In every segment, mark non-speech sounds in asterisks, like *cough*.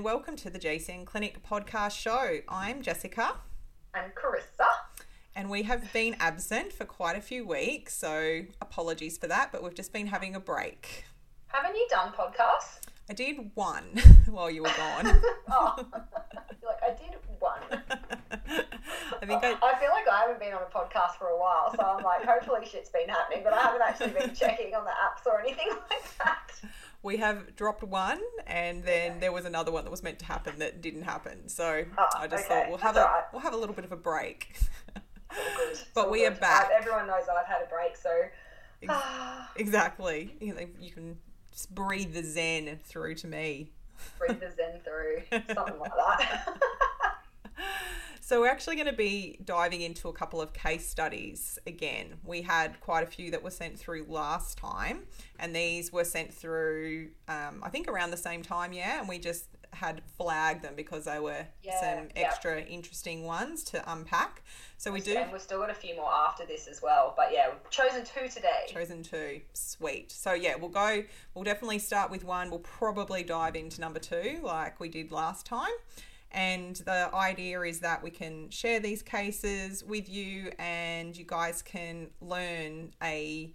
And welcome to the JCN Clinic podcast show. I'm Jessica and Carissa. and we have been absent for quite a few weeks, so apologies for that, but we've just been having a break. Haven't you done podcasts? I did one *laughs* while you were gone. *laughs* oh, *laughs* like I did one. I think I, I feel like I haven't been on a podcast for a while, so I'm like, hopefully shit's been happening, but I haven't actually been checking on the apps or anything like that. We have dropped one, and then there was another one that was meant to happen that didn't happen. So Oh, I just okay. thought we'll have That's a right. we'll have a little bit of a break. *laughs* Good. But we are uh, back. I- everyone knows I've had a break, so. Ah. exactly. You, know, you can just breathe the zen through to me. breathe the zen through, something like that. *laughs* *laughs* *laughs* So, we're actually going to be diving into a couple of case studies again. We had quite a few that were sent through last time, and these were sent through, um, I think, around the same time, yeah. And we just had flagged them because they were Yeah, some yeah. extra interesting ones to unpack. So, we do and we've still got a few more after this as well, but yeah, we've chosen two today. chosen two. Sweet. So, yeah, we'll go, we'll definitely start with one. We'll probably dive into number two like we did last time. And the idea is that we can share these cases with you and you guys can learn a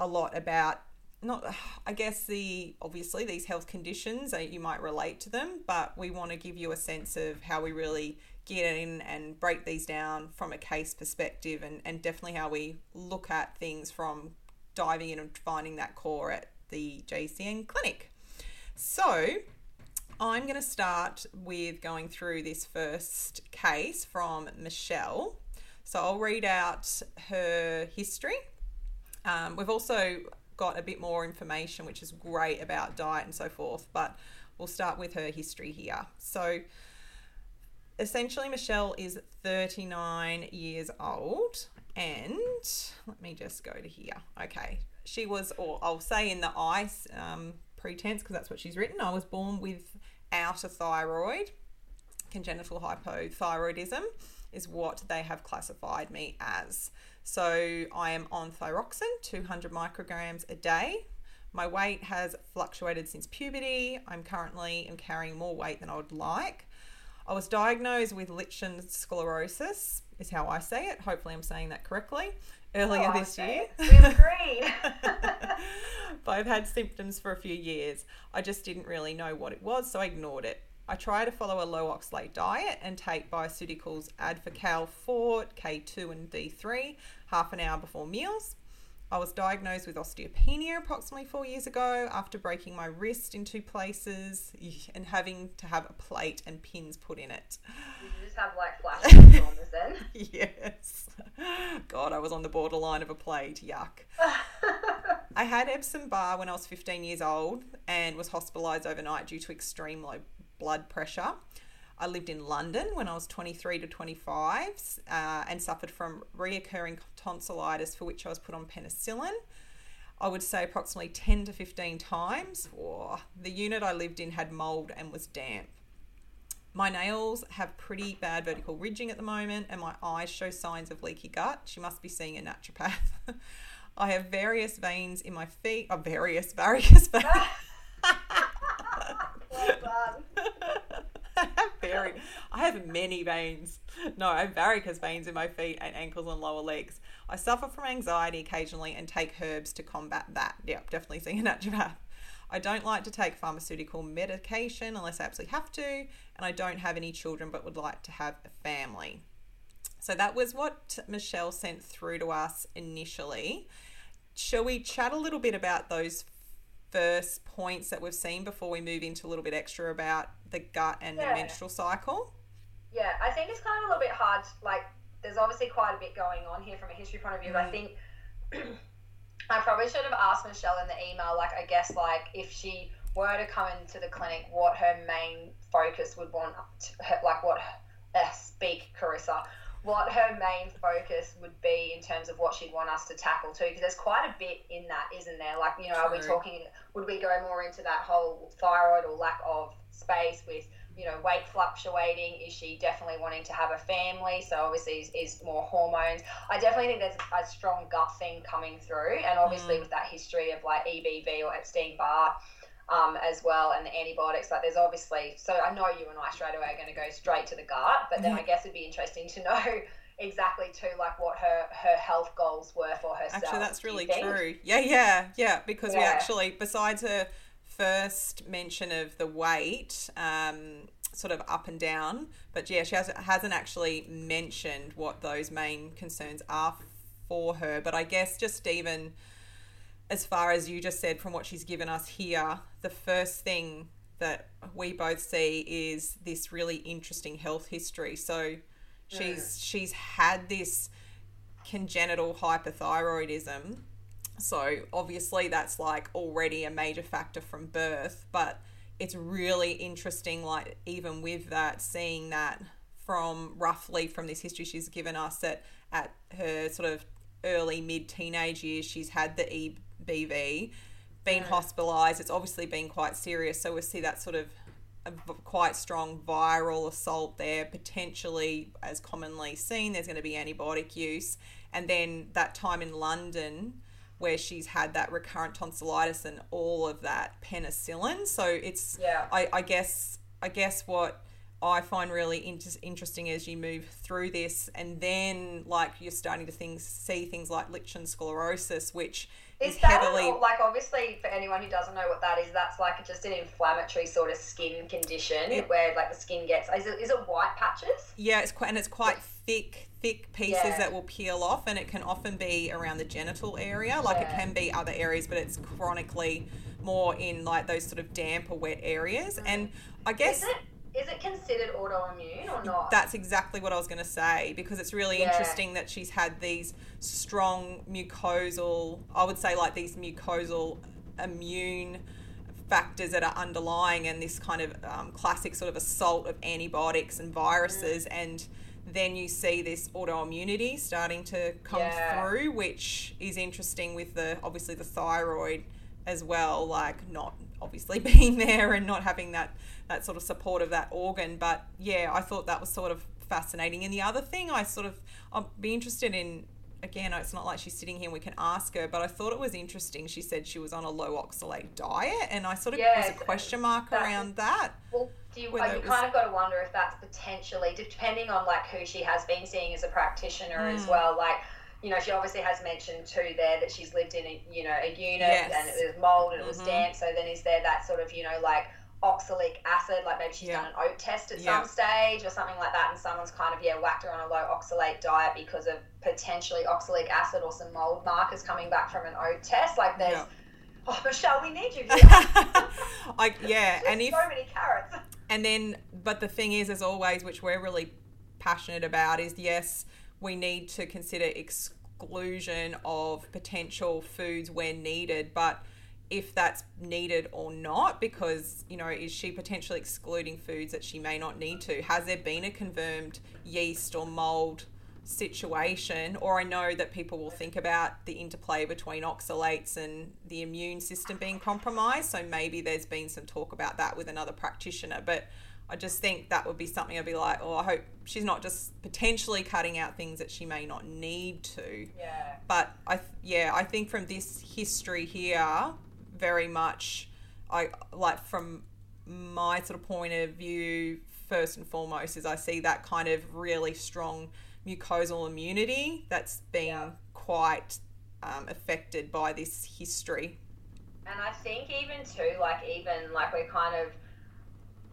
a lot about not I guess the obviously these health conditions uh, you might relate to them, but we want to give you a sense of how we really get in and break these down from a case perspective and, and definitely how we look at things from diving in and finding that core at the JCN clinic. So I'm going to start with going through this first case from Michelle. So I'll read out her history. Um, we've also got a bit more information, which is great about diet and so forth, but we'll start with her history here. So essentially, Michelle is 39 years old, and let me just go to here. Okay, she was, or I'll say in the ice um, pretense because that's what she's written. I was born without a thyroid. Congenital hypothyroidism is what they have classified me as. So I am on thyroxine, 200 micrograms a day. My weight has fluctuated since puberty. I'm currently am carrying more weight than I would like. I was diagnosed with lichen sclerosis, is how I say it. Hopefully, I'm saying that correctly. Earlier Oh, this year. We agreed. *laughs* *laughs* but I've had symptoms for a few years. I just didn't really know what it was, so I ignored it. I try to follow a low oxalate diet and take bioceuticals Advocal Fort, K2 and D3 half an hour before meals. I was diagnosed with osteopenia approximately four years ago after breaking my wrist in two places *laughs* and having to have a plate and pins put in it. Did you just have like on this then? *laughs* yes. God, I was on the borderline of a plate. Yuck. *laughs* I had Epstein-Barr when I was 15 years old and was hospitalised overnight due to extreme low blood pressure. I lived in London when I was 23 to 25 uh, and suffered from reoccurring tonsillitis for which I was put on penicillin. I would say approximately 10 to 15 times. Or the unit I lived in had mold and was damp. My nails have pretty bad vertical ridging at the moment, and my eyes show signs of leaky gut. She must be seeing a naturopath. *laughs* I have various veins in my feet, oh, various varicose *laughs* veins. *laughs* well I have many veins. No, I have varicose veins in my feet and ankles and lower legs. I suffer from anxiety occasionally and take herbs to combat that. Yep, definitely seeing a naturopath. I don't like to take pharmaceutical medication unless I absolutely have to, and I don't have any children but would like to have a family. So that was what Michelle sent through to us initially. Shall we chat a little bit about those first points that we've seen before we move into a little bit extra about the gut and the menstrual cycle? Yeah, I think it's kind of a little bit hard. Like, there's obviously quite a bit going on here from a history point of view. But I think *clears throat* I probably should have asked Michelle in the email, like, I guess, like, if she were to come into the clinic, what her main focus would want, to, like what, uh, speak Carissa, what her main focus would be in terms of what she'd want us to tackle too, because there's quite a bit in that, isn't there? Like, you know, True. are we talking, would we go more into that whole thyroid or lack of space with, you know, weight fluctuating? Is she definitely wanting to have a family? So obviously is, is more hormones. I definitely think there's a strong gut thing coming through. And obviously mm. with that history of like EBV or Epstein-Barr, um, as well, and the antibiotics. Like, there's obviously, so I know you and I straight away are going to go straight to the gut, but then mm-hmm. I guess it'd be interesting to *laughs* know exactly too like what her her health goals were for herself. Actually, that's really true. Yeah, yeah, yeah. Because yeah. we actually, besides her first mention of the weight, um, sort of up and down, but yeah, she has, hasn't actually mentioned what those main concerns are for her. But I guess just even as far as you just said from what she's given us here, the first thing that we both see is this really interesting health history. So she's she's had this congenital hypothyroidism. So obviously that's like already a major factor from birth, but it's really interesting like even with that seeing that from roughly from this history she's given us that at her sort of early mid teenage years she's had the e BV, been hospitalised. It's obviously been quite serious. So we see that sort of a quite strong viral assault there, potentially as commonly seen. There's going to be antibiotic use. And then that time in London where she's had that recurrent tonsillitis and all of that penicillin. So it's, yeah. I, I guess, I guess what I find really inter- interesting as you move through this, and then like you're starting to things see things like lichen sclerosis, which is, that heavily like obviously for anyone who doesn't know what that is, that's like just an inflammatory sort of skin condition it, where like the skin gets is it, is it white patches? Yeah, it's quite and it's quite thick thick pieces yeah. that will peel off, and it can often be around the genital area, like yeah. it can be other areas, but it's chronically more in like those sort of damp or wet areas, mm. and I guess is it considered autoimmune or not? That's exactly what I was going to say because it's really yeah. interesting that she's had these strong mucosal, I would say like these mucosal immune factors that are underlying and this kind of um, classic sort of assault of antibiotics and viruses mm. and then you see this autoimmunity starting to come yeah. through which is interesting with the obviously the thyroid as well like not obviously *laughs* being there and not having that that sort of support of that organ. But yeah, I thought that was sort of fascinating. And the other thing I sort of I'd be interested in again, it's not like she's sitting here and we can ask her, but I thought it was interesting. She said she was on a low oxalate diet, and I sort of yeah, was a question mark around that. Well, do you, you kind of got to wonder if that's potentially, depending on like who she has been seeing as a practitioner mm. as well, like you know, she obviously has mentioned too there that she's lived in a, you know, a unit yes. and it was mold and it was mm-hmm. damp. So then is there that sort of, you know, like oxalic acid, like maybe she's yeah. done an OAT test at yeah. some stage or something like that, and someone's kind of yeah whacked her on a low oxalate diet because of potentially oxalic acid or some mold markers coming back from an OAT test. Like there's, yeah. *laughs* oh Michelle, we need you. *laughs* *laughs* I, yeah, and if so many carrots. And then, but the thing is, as always, which we're really passionate about, is yes, we need to consider exclusion of potential foods when needed, but if that's needed or not because you know is she potentially excluding foods that she may not need to? Has there been a confirmed yeast or mold situation? Or i know that people will think about the interplay between oxalates and the immune system being compromised so maybe there's been some talk about that with another practitioner but i just think that would be something i'd be like oh i hope she's not just potentially cutting out things that she may not need to yeah but i yeah i think from this history here very much I like from my sort of point of view first and foremost is I see that kind of really strong mucosal immunity that's been yeah. quite um, affected by this history. And I think even too, like even like we're kind of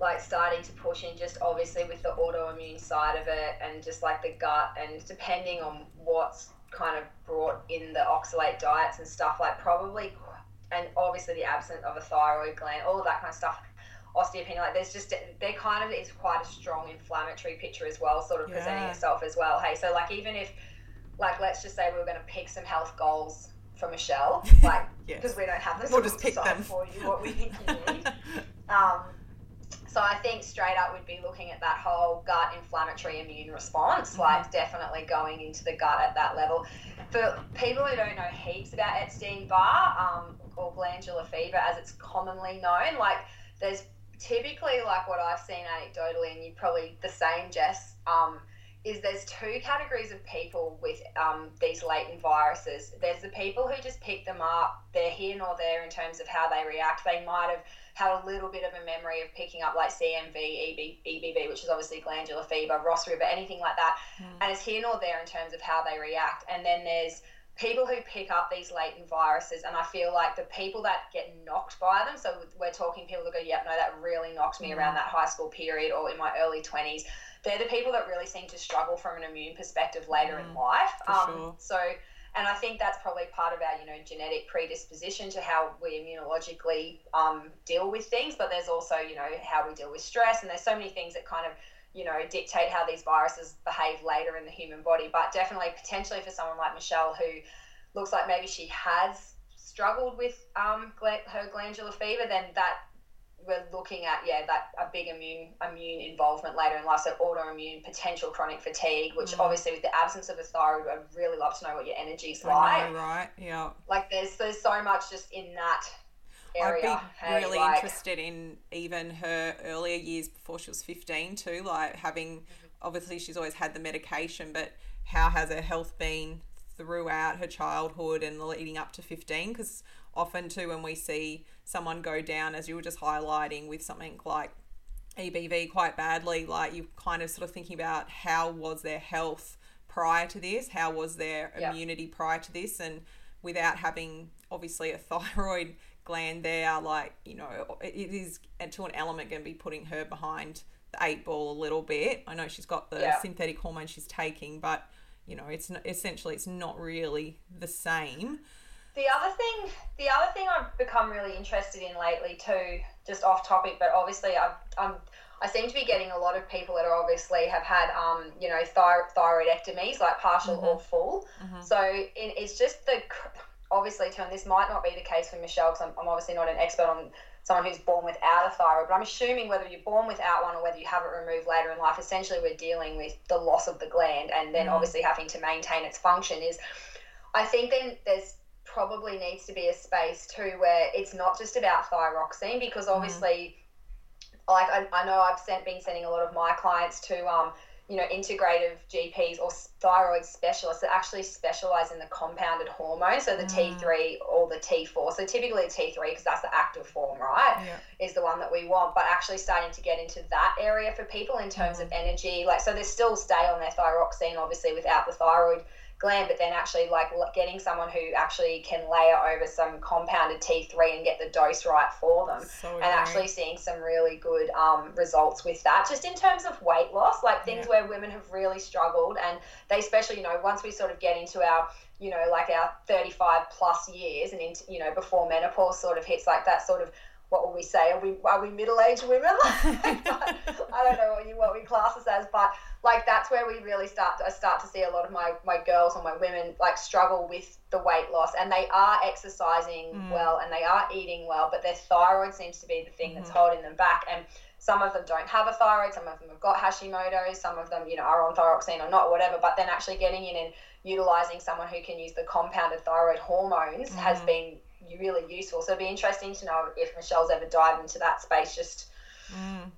like starting to push in just obviously with the autoimmune side of it and just like the gut and depending on what's kind of brought in the oxalate diets and stuff like probably and obviously the absence of a thyroid gland, all of that kind of stuff. Osteopenia, like there's just there kind of is quite a strong inflammatory picture as well, sort of yeah. presenting itself as well. Hey, so like even if like let's just say we were going to pick some health goals for Michelle, *laughs* like Yes. because we don't have this We'll just pick them. for you what we think you need. *laughs* um, so I think straight up we'd be looking at that whole gut inflammatory immune response, Mm-hmm. like definitely going into the gut at that level. For people who don't know heaps about Epstein Barr um, or glandular fever, as it's commonly known, like there's typically like what I've seen anecdotally, and you probably the same, Jess. Um, is there's two categories of people with um, these latent viruses. There's the people who just pick them up, they're here nor there in terms of how they react. They might have had a little bit of a memory of picking up like CMV, EB, EBV, which is obviously glandular fever, Ross River, anything like that. Mm. And it's here nor there in terms of how they react. And then there's people who pick up these latent viruses, and I feel like the people that get knocked by them, so we're talking people that go, yep, no, that really knocked me around mm. that high school period or in my early 20s. They're the people that really seem to struggle from an immune perspective later in mm. life. um, sure. So, and I think that's probably part of our, you know, genetic predisposition to how we immunologically um, deal with things. But there's also, you know, how we deal with stress, and there's so many things that kind of, you know, dictate how these viruses behave later in the human body. But definitely, potentially for someone like Michelle, who looks like maybe she has struggled with um, her glandular fever, then that we're looking at yeah that a big immune immune involvement later in life so autoimmune potential chronic fatigue which Mm. obviously with the absence of a thyroid i'd really love to know what your energy's like know, right? Yeah. like there's there's so much just in that I'd area be hey, really like- interested in even her earlier years before she was 15 too, like having obviously she's always had the medication, but how has her health been throughout her childhood and leading up to 15? Because often too, when we see someone go down, as you were just highlighting, with something like EBV quite badly, like you kind of sort of thinking about how was their health prior to this, how was their Yeah. immunity prior to this, and without having obviously a *laughs* thyroid gland there, like you know, it is to an element going to be putting her behind the eight ball a little bit. I know she's got the Yeah. synthetic hormone she's taking, but you know, it's n- essentially it's not really the same. The other thing, the other thing I've become really interested in lately too, just off topic, but obviously I've, I'm, I seem to be getting a lot of people that are obviously have had, um, you know, thy- thyroidectomies, like partial or full. So it, it's just the, obviously, and this might not be the case for Michelle because I'm, I'm obviously not an expert on someone who's born without a thyroid, but I'm assuming whether you're born without one or whether you have it removed later in life, essentially we're dealing with the loss of the gland and then obviously having to maintain its function is I think then there's probably needs to be a space too where it's not just about thyroxine because obviously like I, I know I've sent been sending a lot of my clients to um you know integrative GPs or thyroid specialists that actually specialize in the compounded hormone so the T3 mm. or the T4 so typically T3 because that's the active form right Yeah. is the one that we want, but actually starting to get into that area for people in terms mm. of energy. Like, so they still stay on their thyroxine, obviously, without the thyroid gland, but then actually, like, getting someone who actually can layer over some compounded T3 and get the dose right for them. So and agree. actually seeing some really good um, results with that, just in terms of weight loss, like things Yeah. where women have really struggled, and they especially, you know, once we sort of get into our you know, like our 35 plus years and into, you know, before menopause sort of hits like that sort of, what will we say? Are we, are we middle-aged women? *laughs* I don't know what you, what we class us as, but like, that's where we really start to, I start to see a lot of my, my girls or my women like struggle with the weight loss and they are exercising mm. well and they are eating well, but their thyroid seems to be the thing that's mm-hmm. holding them back. And some of them don't have a thyroid, some of them have got Hashimoto's, some of them, you know, are on thyroxine or not, whatever. But then actually getting in and utilizing someone who can use the compounded thyroid hormones has mm. been really useful. So it'd be interesting to know if Michelle's ever dived into that space. Just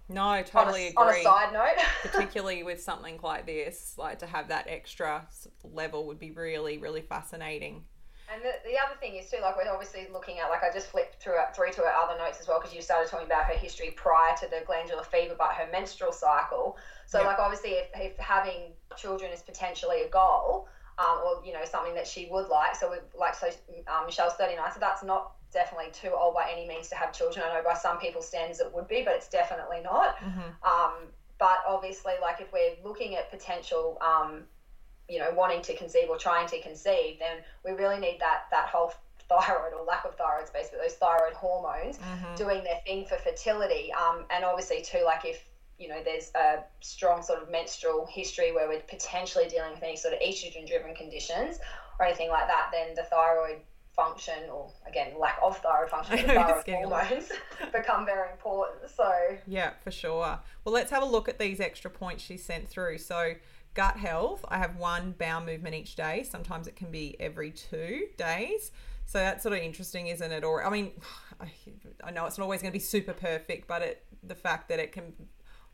No, on totally a, agree. on a side note, *laughs* particularly with something like this, like to have that extra level would be really, really fascinating. And the, the other thing is too, like we're obviously looking at, like I just flipped through through to her other notes as well because you started talking about her history prior to the glandular fever, but her menstrual cycle. So Yeah. like obviously, if, if having children is potentially a goal, um, or you know something that she would like, so we like so um, Michelle's thirty nine, so that's not definitely too old by any means to have children. I know by some people's standards it would be, but it's definitely not. Um, but obviously, like if we're looking at potential, um, you know, wanting to conceive or trying to conceive, then we really need that that whole thyroid or lack of thyroid space, but those thyroid hormones doing their thing for fertility. Um, and obviously too, like if you know there's a strong sort of menstrual history where we're potentially dealing with any sort of estrogen driven conditions or anything like that, then the thyroid function, or again, lack of thyroid function, *laughs* thyroid it's getting a lot. hormones *laughs* become very important. So, Yeah, for sure. Well, let's have a look at these extra points she sent through. So, gut health, I have one bowel movement each day. Sometimes it can be every two days. So that's sort of interesting, isn't it? Or I mean, I, *sighs* I know it's not always going to be super perfect, but it the fact that it can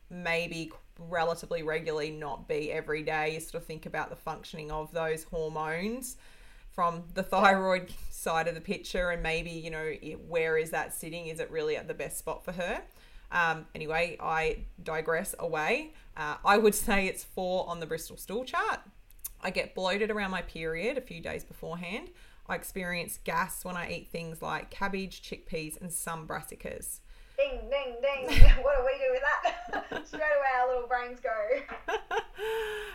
maybe relatively regularly not be every day. You sort of think about the functioning of those hormones from the thyroid side of the picture and maybe you know where is that sitting? Is it really at the best spot for her? Um, anyway i digress away. Uh, i would *laughs* say it's four on the bristol stool chart. I get bloated around my period a few days beforehand. I experience gas when i eat things like cabbage chickpeas and some brassicas ding, ding, ding. *laughs* *laughs* what do we do with that? *laughs* Straight away, our little brains go.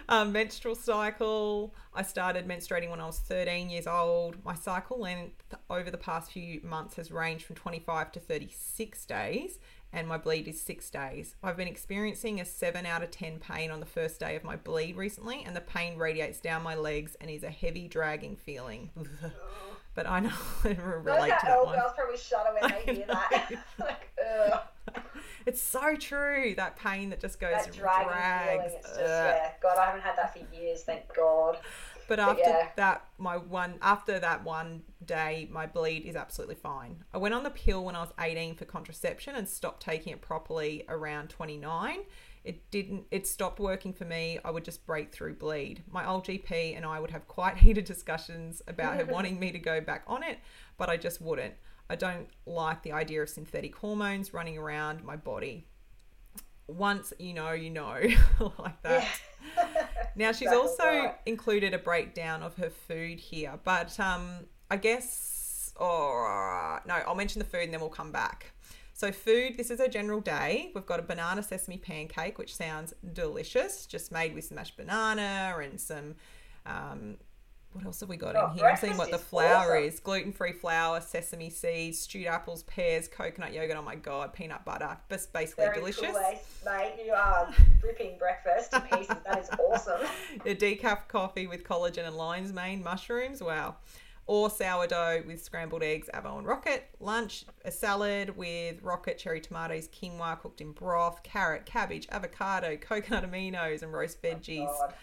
um, menstrual cycle. I started menstruating when I was 13 years old. My cycle length over the past few months has ranged from 25 to 36 days, and my bleed is six days. I've been experiencing a 7 out of 10 pain on the first day of my bleed recently, and the pain radiates down my legs and is a heavy dragging feeling. But I know *laughs* I relate that to that old one. girls probably shudder when they *laughs* hear that. *laughs* like, ugh, It's so true. That pain that just goes that dragging drags. feeling. It's just, yeah. God, I haven't had that for years, thank God. But after yeah. that, my one after that one day, my bleed is absolutely fine. I went on the pill when I was 18 for contraception and stopped taking it properly around 29. It didn't. It stopped working for me. I would just break through bleed. My old GP and I would have quite *laughs* heated discussions about her *laughs* wanting me to go back on it, but I just wouldn't. I don't like the idea of synthetic hormones running around my body. Once you know, you know, *laughs* like that. Now she's Exactly also right. included a breakdown of her food here, but um, I guess, or no, I'll mention the food and then we'll come back. So food, this is a general day. We've got a banana sesame pancake, which sounds delicious, just made with some mashed banana and some. Um, what else have we got Oh, in here? I'm seeing what the flour awesome. is: gluten-free flour, sesame seeds, stewed apples, pears, coconut yogurt. Oh my god, peanut butter. Just basically Very delicious. cool, eh, mate. You are ripping breakfast to pieces. That is awesome. *laughs* a decaf coffee with collagen and lion's mane mushrooms. Wow. Or sourdough with scrambled eggs, avo and rocket. Lunch, a salad with rocket, cherry tomatoes, quinoa cooked in broth, carrot, cabbage, avocado, *laughs* coconut aminos, and roast oh, veggies. God.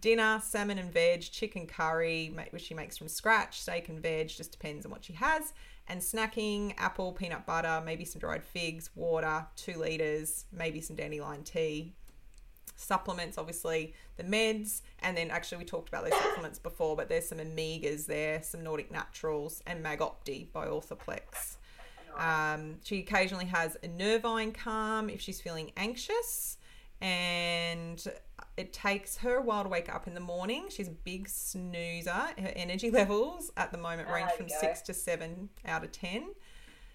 Dinner, salmon and veg, chicken curry, which she makes from scratch, steak and veg, just depends on what she has. And snacking, apple, peanut butter, maybe some dried figs, water, two litres, maybe some dandelion tea, supplements, obviously the meds, and then actually we talked about those *coughs* supplements before, but there's some Omegas there, some Nordic Naturals, and Magopti by Orthoplex. Um, she occasionally has a Nervine Calm if she's feeling anxious, and it takes her a while to wake up in the morning. She's a big snoozer. Her energy *laughs* levels at the moment range from go. six to seven out of ten.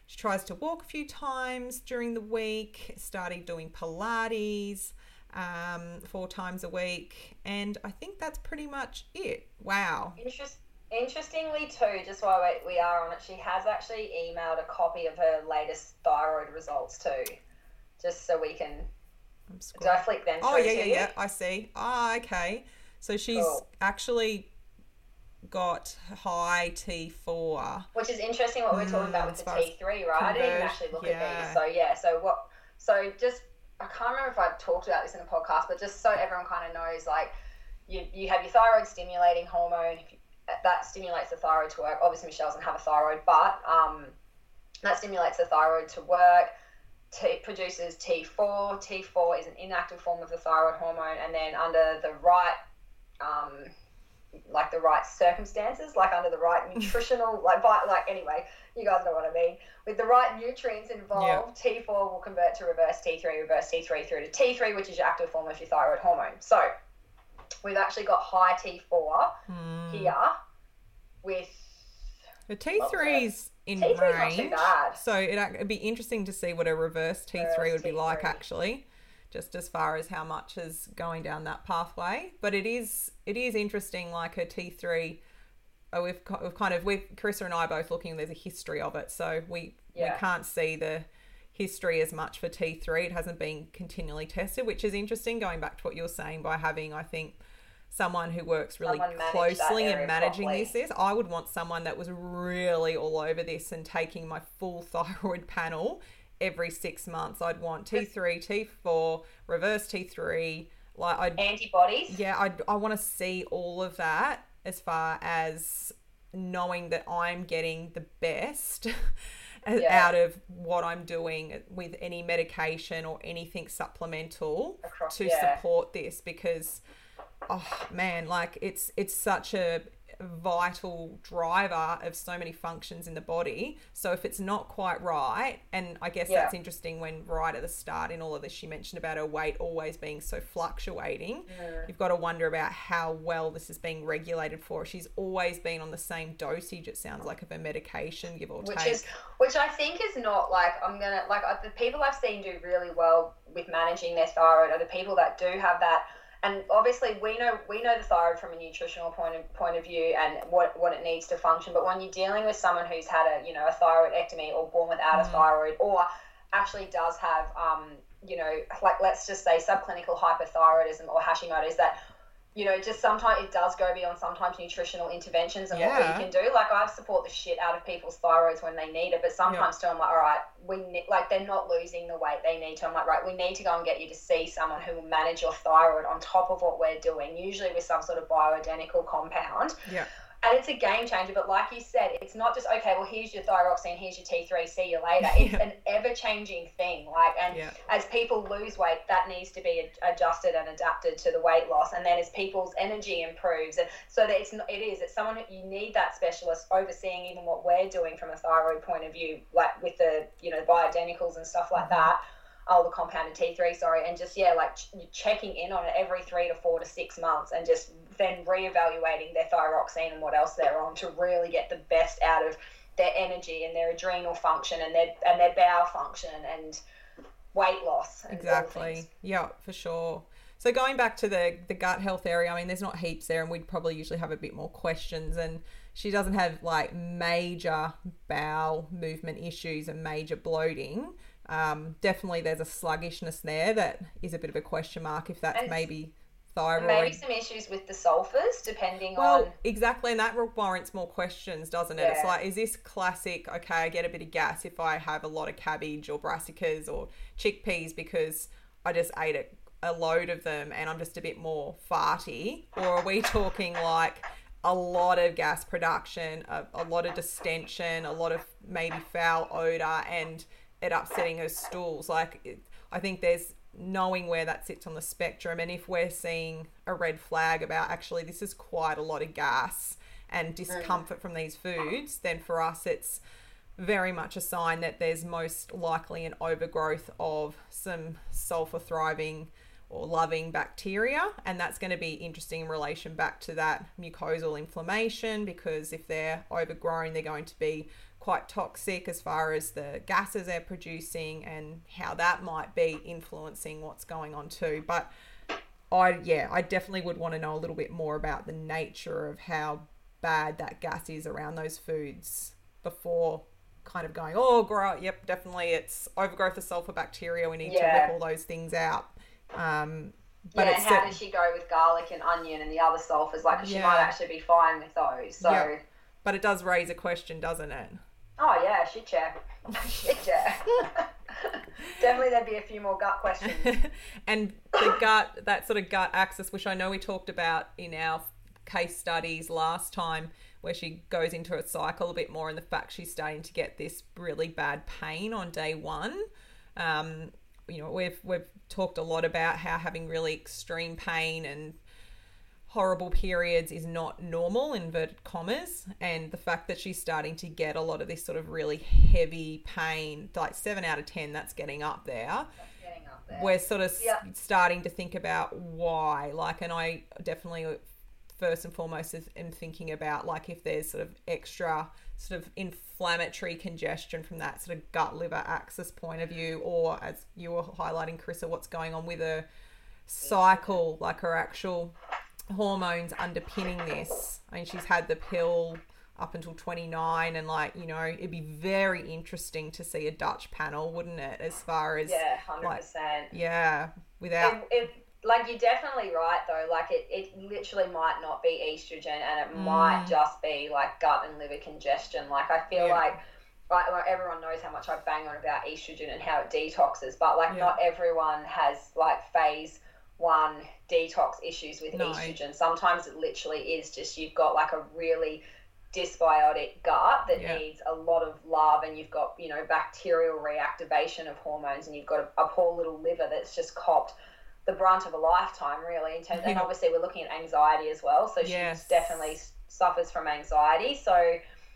She tries to walk a few times during the week, started doing Pilates um, four times a week, and I think that's pretty much it. Wow. Interest, interestingly, too, just while we, we are on it, she has actually emailed a copy of her latest thyroid results too, just so we can. I'm Do I flick them? Oh yeah, yeah, you? yeah. I see. Ah, okay. So she's Cool. actually got high T4. Which is interesting what we're talking about with Mm, the T three, right? I didn't even actually look yeah. at these. So yeah, so what? So just I can't remember if I've talked about this in a podcast, but just so everyone kind of knows, like you you have your thyroid stimulating hormone. You, that stimulates the thyroid to work. Obviously, Michelle doesn't have a thyroid, but um, that stimulates the thyroid to work. T produces T4. T4 is an inactive form of the thyroid hormone, and then under the right um, like the right circumstances, like under the right *laughs* nutritional, like by, like anyway, you guys know what I mean. With the right nutrients involved, T4 will convert to reverse T3, reverse T3 through to T3, which is your active form of your thyroid hormone. So we've actually got high T4 Hmm. here with The T3's in T3's not too range. bad. So it, it'd be interesting to see what a reverse T3 Reverse would be like T3. actually. Just as far as how much is going down that pathway, but it is it is interesting. Like a T three, oh, we've, ki- we've kind of we Carissa and I both looking. There's a history of it, so we Yeah. we can't see the history as much for T3. It hasn't been continually tested, which is interesting. Going back to what you were saying by having, I think, someone who works really Someone manage that closely in area managing properly. this, this. I would want someone that was really all over this and taking my full *laughs* thyroid panel every six months. I'd want T3, T4, reverse T3. Like I'd Antibodies. yeah, I, I want to see all of that as far as knowing that I'm getting the best *laughs* Yeah. out of what I'm doing with any medication or anything supplemental Across- to yeah. support this because oh man, like it's it's such a vital driver of so many functions in the body. So if it's not quite right, and I guess Yeah. that's interesting when right at the start in all of this she mentioned about her weight always being so fluctuating. Mm. You've got to wonder about how well this is being regulated for. She's always been on the same dosage. It sounds like of her medication, give or which take. is which I think is not like I'm gonna like uh, the people I've seen do really well with managing their thyroid are the people that do have that. And obviously, we know we know the thyroid from a nutritional point of point of view and what, what it needs to function. But when you're dealing with someone who's had a you know a thyroidectomy or born without a thyroid or actually does have um you know like let's just say subclinical hypothyroidism or Hashimoto's that you know, just sometimes it does go beyond sometimes nutritional interventions and what Yeah. we can do. Like I support the shit out of people's thyroids when they need it, but sometimes too I'm like, all right, we need, like they're not losing the weight they need to. I'm like, right, we need to go and get you to see someone who will manage your thyroid on top of what we're doing, usually with some sort of bioidentical compound. yeah. And it's a game changer, but like you said, it's not just okay. Well, here's your thyroxine, here's your T3. See you later. *laughs* It's Yeah. an ever-changing thing. Like, and Yeah. as people lose weight, that needs to be adjusted and adapted to the weight loss. And then as people's energy improves, and so that it's it is it's someone you need that specialist overseeing even what we're doing from a thyroid point of view, like with the you know bioidenticals and stuff like mm-hmm. that. Oh, the compounded T3, sorry, and just yeah, like ch- checking in on it every three to four to six months, and just then reevaluating their thyroxine and what else they're on to really get the best out of their energy and their adrenal function and their and their bowel function and weight loss. Exactly. Yeah, for sure. So going back to the the gut health area, I mean, there's not heaps there, and we'd probably usually have a bit more questions. And she doesn't have like major bowel movement issues and major bloating. Um, definitely, there's a sluggishness there that is a bit of a question mark if that's And- maybe thyroid. maybe some issues with the sulfurs, depending Well, on. exactly, and that warrants more questions, doesn't it? It's like, is this classic? Okay, I get a bit of gas if I have a lot of cabbage or brassicas or chickpeas because I just ate a, a load of them and I'm just a bit more farty, or are we talking like a lot of gas production, a, a lot of distension, a lot of maybe foul odor, and it upsetting her stools? Like, it, I think there's knowing where that sits on the spectrum and if we're seeing a red flag about actually this is quite a lot of gas and mm. discomfort from these foods then for us it's very much a sign that there's most likely an overgrowth of some sulfur thriving or loving bacteria and that's going to be interesting in relation back to that mucosal inflammation because if they're overgrown they're going to be quite toxic as far as the gases they're producing and how that might be influencing what's going on too but I yeah, I definitely would want to know a little bit more about the nature of how bad that gas is around those foods before kind of going, oh, grow, yep, definitely it's overgrowth of sulfur bacteria. We need to Yeah. rip all those things out. Um, but yeah, how does she go with garlic and onion and the other sulfurs? Like, she might actually be fine with those. So, Yeah. but it does raise a question, doesn't it? Oh yeah, shit check, shit check. Definitely, there'd be a few more gut questions. *laughs* and the gut, that sort of gut axis, which I know we talked about in our case studies last time, where she goes into a cycle a bit more, and the fact she's starting to get this really bad pain on day one. Um, you know, we've we've talked a lot about how having really extreme pain and horrible periods is not normal inverted commas and the fact that she's starting to get a lot of this sort of really heavy pain like 7 out of 10 that's getting up there Getting up there. we're sort of Yeah. starting to think about why like and i definitely uh, first and foremost is- am thinking about like if there's sort of extra sort of inflammatory congestion from that sort of gut liver axis point of view or as you were highlighting carissa what's going on with her cycle like her actual hormones underpinning this i mean she's had the pill up until 29 and like you know it'd be very interesting to see a dutch panel wouldn't it as far as yeah, hundred like percent. yeah, without It, it, like you're definitely right though. Like it, it literally might not be estrogen, and it mm. might just be like gut and liver congestion. Like I feel yeah. like. Like, like everyone knows how much I bang on about estrogen and how it detoxes, but like yeah. not everyone has like phase one detox issues with no. estrogen. Sometimes it literally is just you've got like a really dysbiotic gut that yeah. needs a lot of love and you've got you know bacterial reactivation of hormones and you've got a, a poor little liver that's just copped the brunt of a lifetime really in terms and obviously we're looking at anxiety as well so yes. she definitely suffers from anxiety so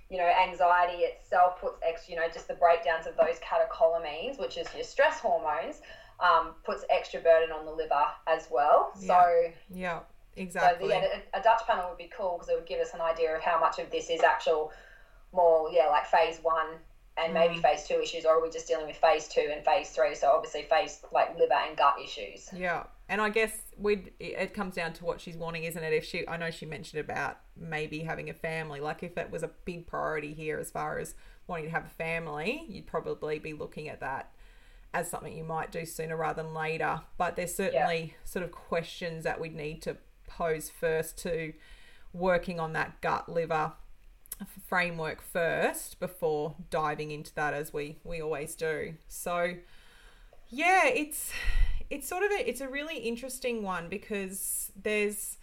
you know anxiety itself puts extra you know just the breakdowns of those catecholamines which is your stress hormones um, puts extra burden on the liver as well yeah. so yeah Exactly. So yeah, a, Dutch panel would be cool because it would give us an idea of how much of this is actual more, yeah, like phase one and maybe mm. phase two issues, or are we just dealing with phase two and phase three? So obviously phase like liver and gut issues. Yeah, and I guess we it comes down to what she's wanting, isn't it? If she, I know she mentioned about maybe having a family. Like if it was a big priority here as far as wanting to have a family, you'd probably be looking at that as something you might do sooner rather than later. But there's certainly yeah. sort of questions that we'd need to pose first to working on that gut liver framework first before diving into that as we we always do so yeah it's it's sort of a, it's a really interesting one because there's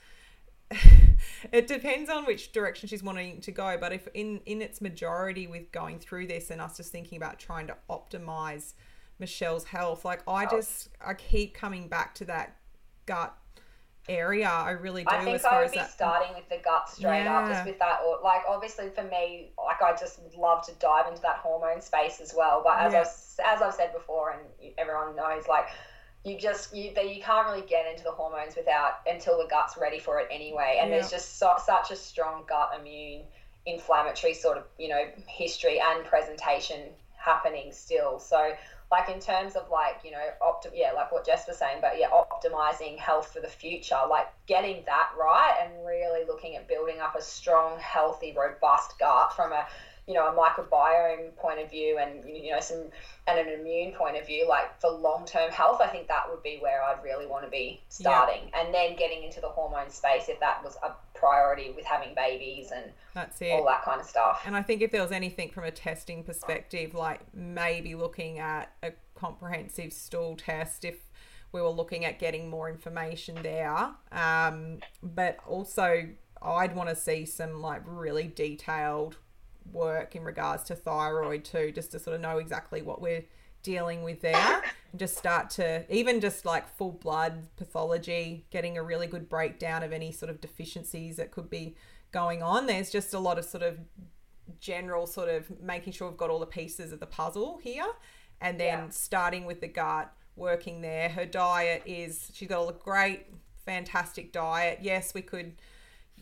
*laughs* it depends on which direction she's wanting to go but if in in its majority with going through this and us just thinking about trying to optimize michelle's health like i oh. just i keep coming back to that gut area. I really do. I think I would be that... starting with the gut straight yeah. up, just with that. Or like, obviously for me, like I just would love to dive into that hormone space as well. But as yeah. I've as I've said before, and everyone knows, like you just you you can't really get into the hormones without until the gut's ready for it anyway. And yeah. there's just so, such a strong gut immune inflammatory sort of you know history and presentation happening still. So like in terms of like you know optim yeah like what Jess was saying but yeah optimizing health for the future like getting that right and really looking at building up a strong healthy robust gut from a you know a microbiome point of view and you know some and an immune point of view like for long-term health i think that would be where i'd really want to be starting. Yeah. and then getting into the hormone space if that was a priority with having babies and that's it. all that kind of stuff. And i think if there was anything from a testing perspective like maybe looking at a comprehensive stool test if we were looking at getting more information there. Um, but also i'd want to see some like really detailed work in regards to thyroid too, just to sort of know exactly what we're dealing with there. And just start to even just like full blood pathology, getting a really good breakdown of any sort of deficiencies that could be going on. There's just a lot of sort of general sort of making sure we've got all the pieces of the puzzle here. And then yeah. starting with the gut, working there. Her diet is she's got a great, fantastic diet. Yes, we could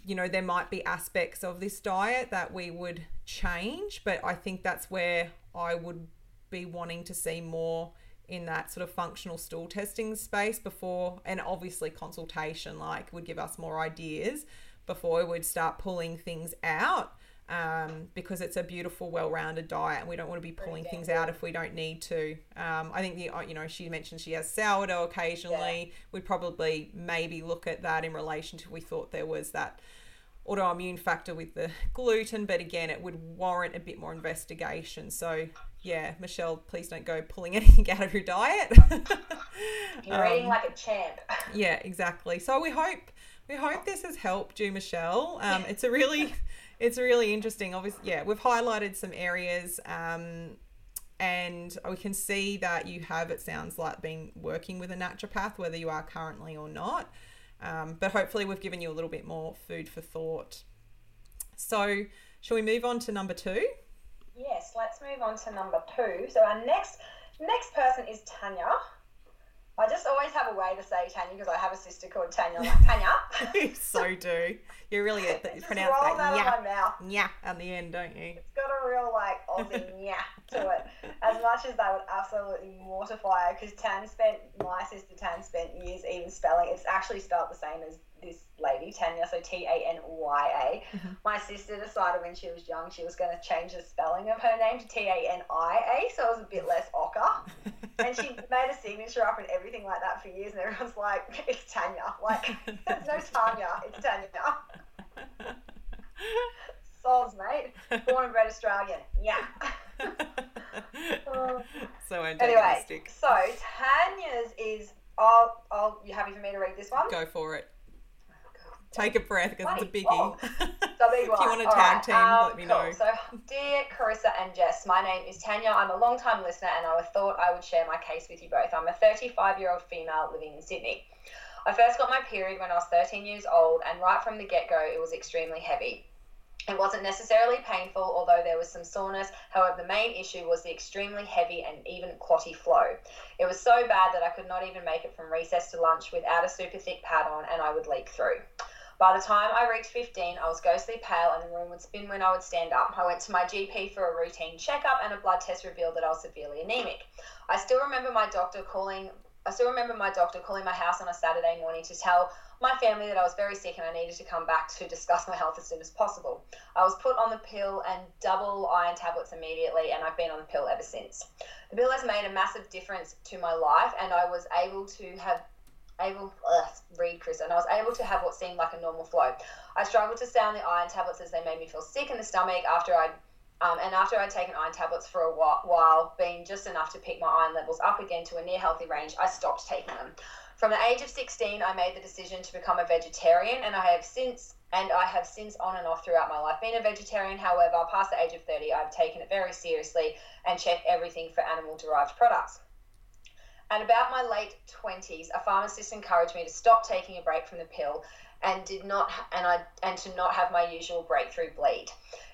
you know, there might be aspects of this diet that we would change, but I think that's where I would be wanting to see more in that sort of functional stool testing space before, and obviously consultation, like, would give us more ideas before we would start pulling things out. Um, because it's a beautiful, well-rounded diet, and we don't want to be pulling things out if we don't need to. Um, I think the you know she mentioned she has sourdough occasionally. Yeah. We'd probably maybe look at that in relation to we thought there was that autoimmune factor with the gluten, but again, it would warrant a bit more investigation. So, yeah, Michelle, please don't go pulling *laughs* anything out of your diet. *laughs* You're um, eating like a champ. *laughs* yeah, exactly. So we hope we hope this has helped you, Michelle. Um, it's a really it's really interesting. Obviously, yeah, we've highlighted some areas. Um, and we can see that you have, it sounds like, been working with a naturopath, whether you are currently or not. Um, but hopefully, we've given you a little bit more food for thought. So, shall we move on to number two? Yes, let's move on to number two. So, our next next person is Tanya. I just always have a way to say Tanya because I have a sister called Tanya. I'm like, *laughs* Tanya. you so do. You really *laughs* get that. Pronounce that, that yeah, my mouth. yeah at the end, don't you? It's got a real like Aussie *laughs* yeah to it. As much as that would absolutely mortify her, because Tan spent my sister Tan spent years even spelling. It's actually spelled the same as this lady Tanya, so T A N Y A. Mm-hmm. My sister decided when she was young she was going to change the spelling of her name to T A N I A, so it was a bit less ochre. *laughs* and she made a signature up and everything like that for years, and everyone's like, "It's Tanya." Like, *laughs* there's no Tanya. It's Tanya. *laughs* Soz, mate. Born and bred Australian. Yeah. so anyway, so Tanya's is. I'll, I'll, you happy for me to read this one? Go for it. Take a breath because it's a biggie. long. So big if you want a tag right, team, um, let me cool. know. So, dear Carissa and Jess, my name is Tanya. I'm a long time listener and I thought I would share my case with you both. I'm a 35 year old female living in Sydney. I first got my period when I was 13 years old, and right from the get go, it was extremely heavy. It wasn't necessarily painful, although there was some soreness. However, the main issue was the extremely heavy and even clotty flow. It was so bad that I could not even make it from recess to lunch without a super thick pad on, and I would leak through. By the time I reached 15, I was ghostly pale and the room would spin when I would stand up. I went to my GP for a routine checkup and a blood test revealed that I was severely anemic. I still remember my doctor calling I still remember my doctor calling my house on a Saturday morning to tell my family that I was very sick and I needed to come back to discuss my health as soon as possible. I was put on the pill and double iron tablets immediately, and I've been on the pill ever since. The pill has made a massive difference to my life, and I was able to have able ugh, read Chris, and I was able to have what seemed like a normal flow. I struggled to stay on the iron tablets as they made me feel sick in the stomach after I'd um, and after I'd taken iron tablets for a while, while, being just enough to pick my iron levels up again to a near healthy range, I stopped taking them. From the age of 16, I made the decision to become a vegetarian, and I have since and I have since on and off throughout my life been a vegetarian. However, past the age of 30, I've taken it very seriously and checked everything for animal derived products. At about my late 20s, a pharmacist encouraged me to stop taking a break from the pill and did not and I and to not have my usual breakthrough bleed.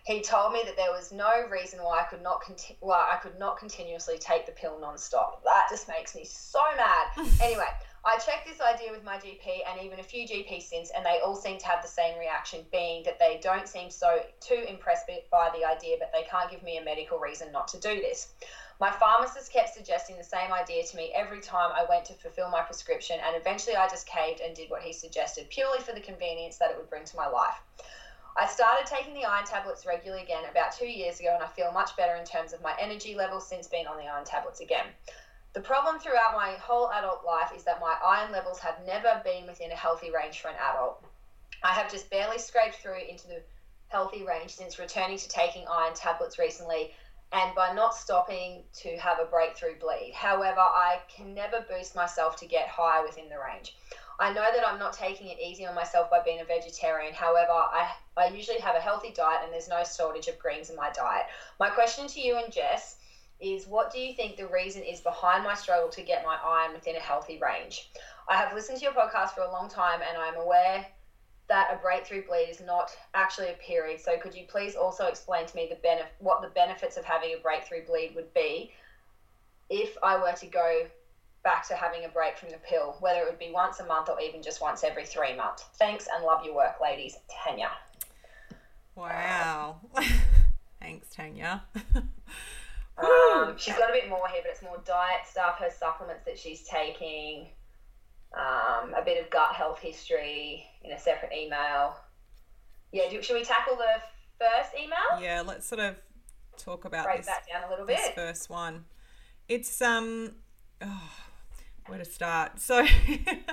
He told me that there was no reason why I could not conti- why I could not continuously take the pill non-stop. That just makes me so mad. *laughs* anyway, I checked this idea with my GP and even a few GPs since, and they all seem to have the same reaction, being that they don't seem so too impressed by the idea, but they can't give me a medical reason not to do this. My pharmacist kept suggesting the same idea to me every time I went to fulfill my prescription, and eventually I just caved and did what he suggested, purely for the convenience that it would bring to my life. I started taking the iron tablets regularly again about two years ago, and I feel much better in terms of my energy levels since being on the iron tablets again. The problem throughout my whole adult life is that my iron levels have never been within a healthy range for an adult. I have just barely scraped through into the healthy range since returning to taking iron tablets recently and by not stopping to have a breakthrough bleed. However, I can never boost myself to get higher within the range. I know that I'm not taking it easy on myself by being a vegetarian. However, I, I usually have a healthy diet and there's no shortage of greens in my diet. My question to you and Jess is what do you think the reason is behind my struggle to get my iron within a healthy range? I have listened to your podcast for a long time and I'm aware that a breakthrough bleed is not actually a period. So could you please also explain to me the benef- what the benefits of having a breakthrough bleed would be if I were to go back to having a break from the pill, whether it would be once a month or even just once every three months. Thanks and love your work, ladies. Tanya. Wow. *laughs* Thanks, Tanya. *laughs* Um, she's got a bit more here, but it's more diet stuff, her supplements that she's taking, um, a bit of gut health history in a separate email. Yeah, do, should we tackle the first email? yeah, let's sort of talk about Break this, that down a little bit. first one. It's um, oh, where to start? So,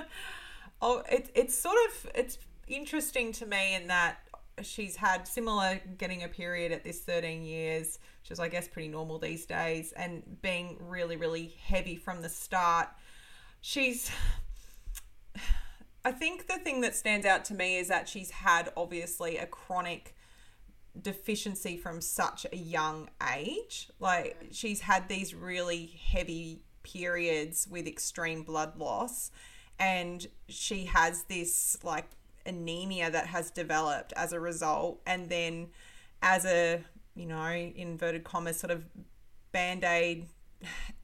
*laughs* oh, it, it's sort of it's interesting to me in that she's had similar getting a period at this 13 years, which is I guess pretty normal these days, and being really really heavy from the start. She's I think the thing that stands out to me is that she's had obviously a chronic deficiency from such a young age. Like mm. she's had these really heavy periods with extreme blood loss and she has this like anemia that has developed as a result and then as a you know inverted commas sort of band-aid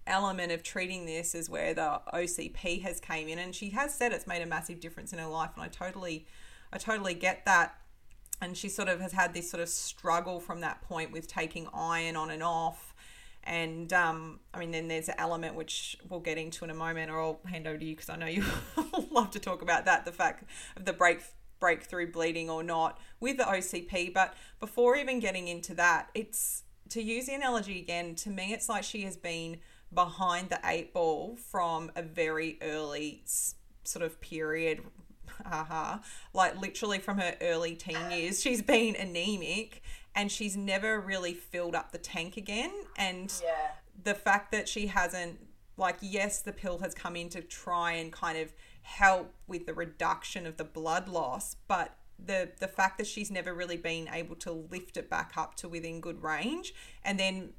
element of treating this is where the OCP has came in and she has said it's made a massive difference in her life and I totally I totally get that. And she sort of has had this sort of struggle from that point with taking iron on and off. And um, I mean then there's an element which we'll get into in a moment or I'll hand over to you because I know you *laughs* love to talk about that the fact of the break breakthrough bleeding or not with the OCP but before even getting into that it's to use the analogy again to me it's like she has been behind the eight ball from a very early sort of period. Haha, like literally from her early teen years, she's been anemic and she's never really filled up the tank again. And yeah. the fact that she hasn't, like, yes, the pill has come in to try and kind of help with the reduction of the blood loss, but the the fact that she's never really been able to lift it back up to within good range and then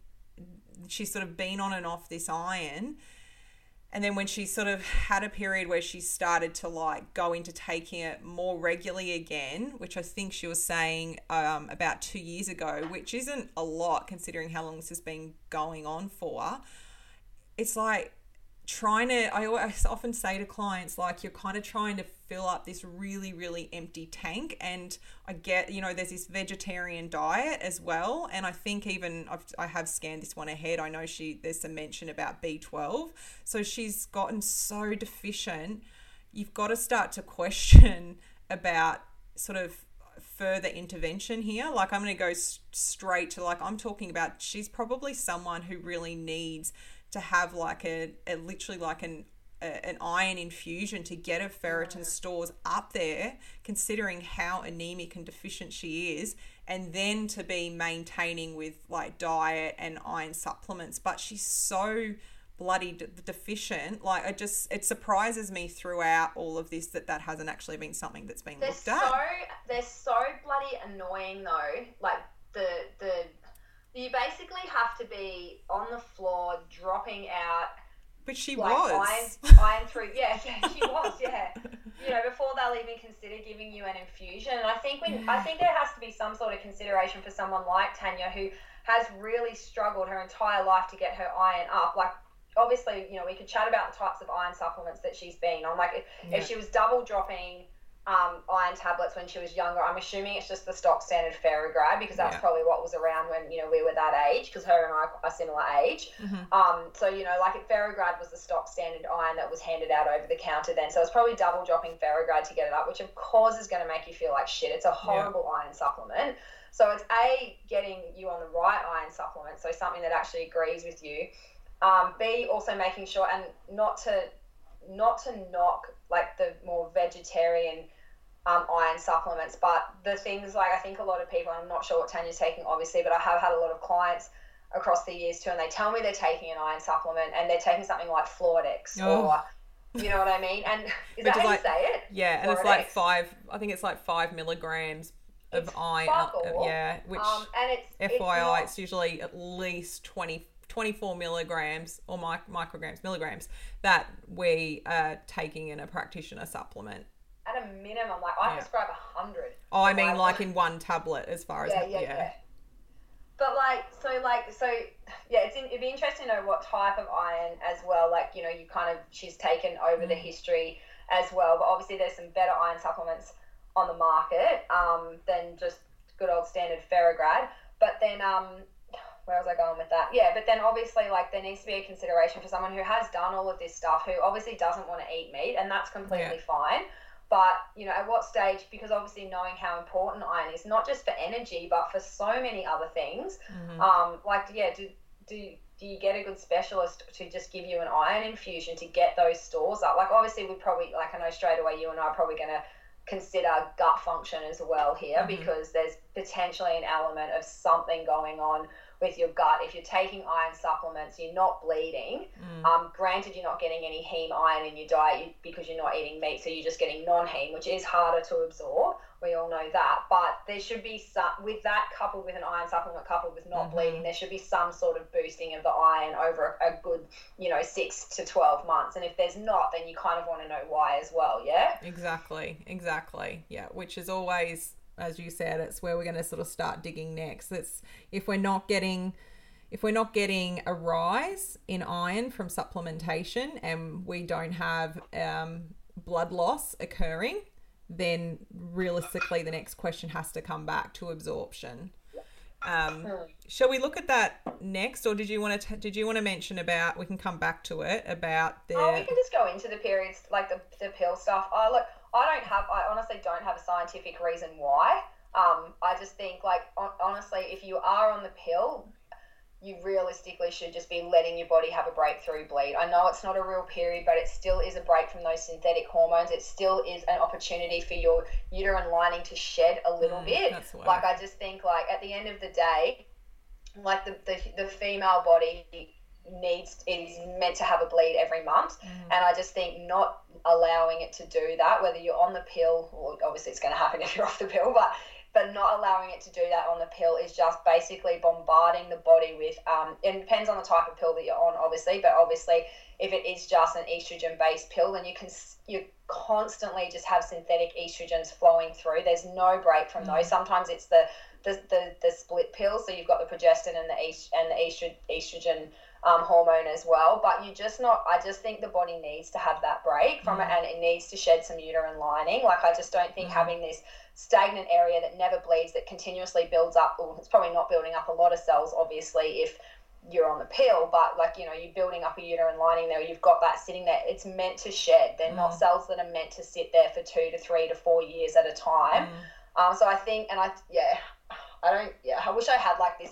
she's sort of been on and off this iron. And then when she sort of had a period where she started to like go into taking it more regularly again which i think she was saying um, about two years ago which isn't a lot considering how long this has been going on for it's like trying to I always often say to clients like you're kind of trying to fill up this really really empty tank and I get you know there's this vegetarian diet as well and I think even I've, I have scanned this one ahead. I know she there's some mention about B12 so she's gotten so deficient you've got to start to question about sort of further intervention here. Like I'm going to go straight to like I'm talking about she's probably someone who really needs to have like a, a literally like an a, an iron infusion to get her ferritin stores up there, considering how anemic and deficient she is, and then to be maintaining with like diet and iron supplements. But she's so bloody de- deficient. Like, it just it surprises me throughout all of this that that hasn't actually been something that's been they're looked so, at. They're so bloody annoying though. Like the the you basically have to be on the floor dropping out. But she like, was. Iron, *laughs* iron through, yeah, yeah, she was, yeah. You know, before they'll even consider giving you an infusion. And I think when I think there has to be some sort of consideration for someone like Tanya who has really struggled her entire life to get her iron up. Like obviously, you know, we could chat about the types of iron supplements that she's been on. Like if, Yeah. if she was double dropping um, iron tablets when she was younger. I'm assuming it's just the stock standard Ferrograd because that's Yeah. probably what was around when you know we were that age because her and I are similar age. Mhm. Um, so you know, like Ferrograd was the stock standard iron that was handed out over the counter then. So it's probably double dropping Ferrograd to get it up, which of course is going to make you feel like shit. It's a horrible iron supplement. So it's a getting you on the right iron supplement, so something that actually agrees with you. Um, B also making sure and not to not to knock like the more vegetarian um, iron supplements, but the things like I think a lot of people, I'm not sure what Tanya's taking obviously, but I have had a lot of clients across the years too, and they tell me they're taking an iron supplement and they're taking something like Floradix Oh. or you know what I mean? And is that how like- you say it? Yeah, and it's like five. I think it's like five milligrams of It's iron. uh, yeah, which um, and it's it's FYI, not- it's usually at least 20, 24 milligrams or mic- micrograms, milligrams that we are taking in a practitioner supplement. At a minimum, like I Yeah. prescribe a hundred. Oh, I mean, like in one tablet, as far as yeah, yeah, yeah. But like, so like, so yeah, it's in, it'd be interesting to know what type of iron as well. Like, you know, you kind of she's taken over Mm. the history as well. But obviously, there's some better iron supplements on the market um, than just good old standard Ferrograd. But then, um, where was I going with that? Yeah, but then obviously, like, there needs to be a consideration for someone who has done all of this stuff, who obviously doesn't want to eat meat, and that's completely fine. But you know, at what stage? Because obviously, knowing how important iron is, not just for energy, but for so many other things. Mhm. Um, like, yeah, do do do you get a good specialist to just give you an iron infusion to get those stores up? Like, obviously, we probably like I know straight away you and I are probably going to consider gut function as well here Mhm. because there's potentially an element of something going on with your gut. If you're taking iron supplements, you're not bleeding. Mm. Um, granted, you're not getting any heme iron in your diet because you're not eating meat, so you're just getting non-heme, which is harder to absorb. We all know that, but there should be some with that coupled with an iron supplement coupled with not Mhm. bleeding. There should be some sort of boosting of the iron over a, a good, you know, six to twelve months. And if there's not, then you kind of want to know why as well. Yeah. Exactly, exactly. Yeah, which is always, as you said, it's where we're going to sort of start digging next. It's if we're not getting, if we're not getting a rise in iron from supplementation, and we don't have um, blood loss occurring, then realistically, the next question has to come back to absorption. Um, shall we look at that next, or did you want to? Did you want to mention about? We can come back to it about the. Oh, we can just go into the periods, like the, the pill stuff. Oh, look, I don't have, I honestly don't have a scientific reason why. Um, I just think, like, hon- honestly, if you are on the pill, you realistically should just be letting your body have a breakthrough bleed. I know it's not a real period, but it still is a break from those synthetic hormones. It still is an opportunity for your uterine lining to shed a little Mm, bit. Like I just think like at the end of the day, like the, the, the female body needs is meant to have a bleed every month. Mm. and i just think not allowing it to do that whether you're on the pill or obviously it's going to happen *laughs* if you're off the pill but but not allowing it to do that on the pill is just basically bombarding the body with um, it depends on the type of pill that you're on obviously but obviously if it is just an estrogen based pill then you can you constantly just have synthetic estrogens flowing through. There's no break from those. Sometimes it's the the, the, the split pill so you've got the progestin and the est- and the estro- estrogen um, hormone as well. But you just not. I just think the body needs to have that break from it, and it needs to shed some uterine lining. Like I just don't think having this stagnant area that never bleeds, that continuously builds up. Well, it's probably not building up a lot of cells, obviously, if you're on the pill. But like you know, you're building up a uterine lining there. You've got that sitting there. It's meant to shed. They're not cells that are meant to sit there for two to three to four years at a time. Um, so I think, and I yeah, I don't. Yeah, I wish I had like this.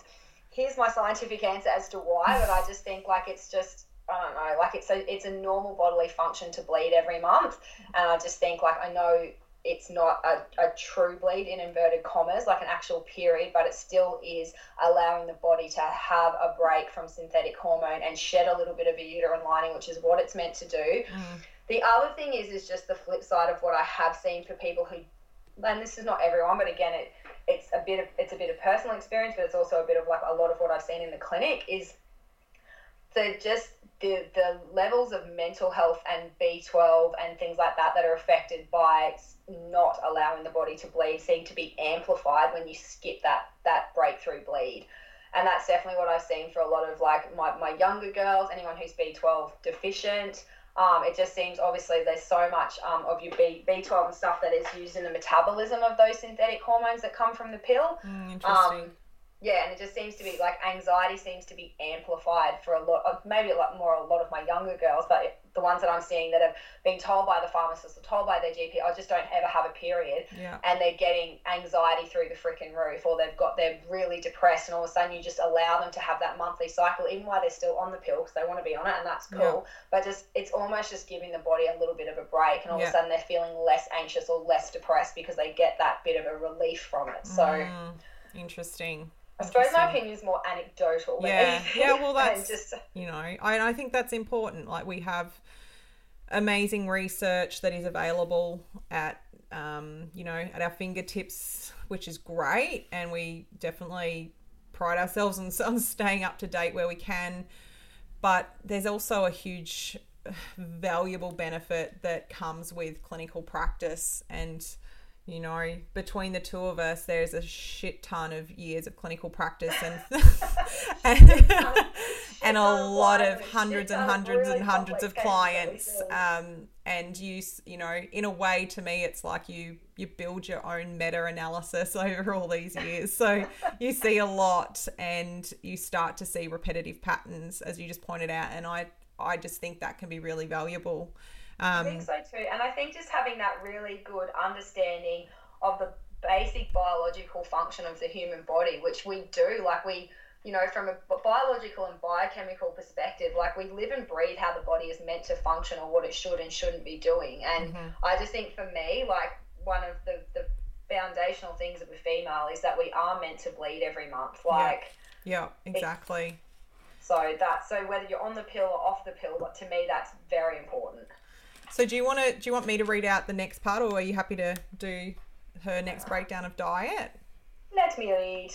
Here's my scientific answer as to why, but I just think like it's just I don't know, like it's a it's a normal bodily function to bleed every month, and I just think like I know it's not a, a true bleed in inverted commas, like an actual period, but it still is allowing the body to have a break from synthetic hormone and shed a little bit of a uterine lining, which is what it's meant to do. Mm. The other thing is is just the flip side of what I have seen for people who and this is not everyone, but again, it it's a bit of it's a bit of personal experience, but it's also a bit of like a lot of what I've seen in the clinic is the just the the levels of mental health and B twelve and things like that that are affected by not allowing the body to bleed seem to be amplified when you skip that that breakthrough bleed. And that's definitely what I've seen for a lot of like my, my younger girls, anyone who's B12 deficient. Um, it just seems obviously there's so much um, of your B, B12 and stuff that is used in the metabolism of those synthetic hormones that come from the pill. Mm, interesting. Um, yeah, and it just seems to be like anxiety seems to be amplified for a lot of maybe a lot more a lot of my younger girls, but the ones that I'm seeing that have been told by the pharmacist or told by their GP, I just don't ever have a period, yeah. and they're getting anxiety through the freaking roof, or they've got they're really depressed, and all of a sudden you just allow them to have that monthly cycle, even while they're still on the pill because they want to be on it, and that's cool. But just it's almost just giving the body a little bit of a break, and all Yeah. of a sudden they're feeling less anxious or less depressed because they get that bit of a relief from it. So. Mm, interesting. I suppose my opinion is more anecdotal. Yeah. *laughs* Yeah, well, that's- just you know I, I think that's important like we have amazing research that is available at um, you know at our fingertips which is great and we definitely pride ourselves on, *laughs* on staying up to date where we can but there's also a huge *sighs* valuable benefit that comes with clinical practice and you know between the two of us there's a shit ton of years of clinical practice and *laughs* *laughs* and, and a lot of hundreds and hundreds and hundreds of clients um and you you know in a way to me it's like you you build your own meta analysis *laughs* over all these years. So you see a lot and you start to see repetitive patterns as you just pointed out and i i just think that can be really valuable I um think so too. And I think just having that really good understanding of the basic biological function of the human body, which we do, like we, you know, from a biological and biochemical perspective, like we live and breathe how the body is meant to function or what it should and shouldn't be doing. And Mm-hmm. I just think for me, like one of the, the foundational things of a female is that we are meant to bleed every month. Like, yeah exactly So that so whether you're on the pill or off the pill, but to me that's very important. So do you want to do you want me to read out the next part or are you happy to do her next breakdown of diet Let me read.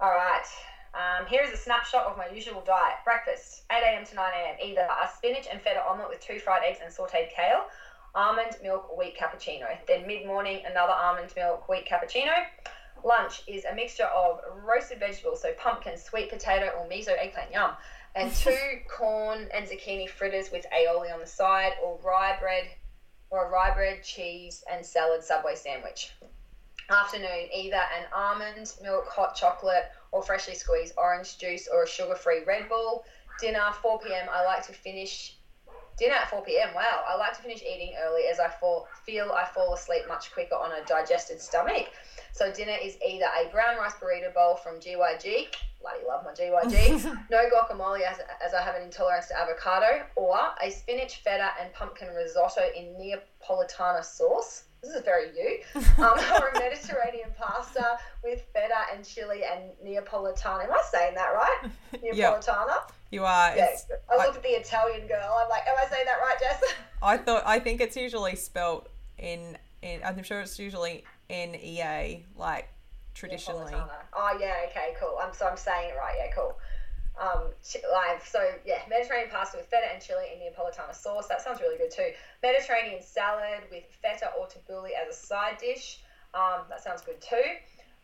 All right. Um, here is a snapshot of my usual diet. Breakfast, 8 a.m. to 9 a.m. Either a spinach and feta omelette with two fried eggs and sauteed kale, almond milk wheat cappuccino. Then mid morning, another almond milk wheat cappuccino. Lunch is a mixture of roasted vegetables, so pumpkin, sweet potato, or miso eggplant, yum, and two corn and zucchini fritters with aioli on the side, or rye bread, or a rye bread, cheese, and salad Subway sandwich. Afternoon, either an almond milk hot chocolate or freshly squeezed orange juice or a sugar free Red Bull. Dinner, 4 p.m. I like to finish dinner at 4 p.m. Wow. I like to finish eating early as I fall, feel I fall asleep much quicker on a digested stomach. So dinner is either a brown rice burrito bowl from GYG, bloody love my GYG, *laughs* no guacamole as, as I have an intolerance to avocado, or a spinach, feta, and pumpkin risotto in Neapolitana sauce. This is very you. *laughs* Um, *laughs* or a Mediterranean pasta with feta and chili and Neapolitana. Am I saying that right? *laughs* Neapolitana. Yep, you are. Yeah. I looked I, at the Italian girl. I'm like, am I saying that right, Jess? I thought. I think it's usually spelt in. in I'm sure it's usually N E A, like traditionally. Oh yeah, okay, cool. I'm so I'm saying it right. Yeah, cool. Um, live. So yeah, Mediterranean pasta with feta and chili in Neapolitana sauce. That sounds really good too. Mediterranean salad with feta or tabbouleh as a side dish. Um, that sounds good too.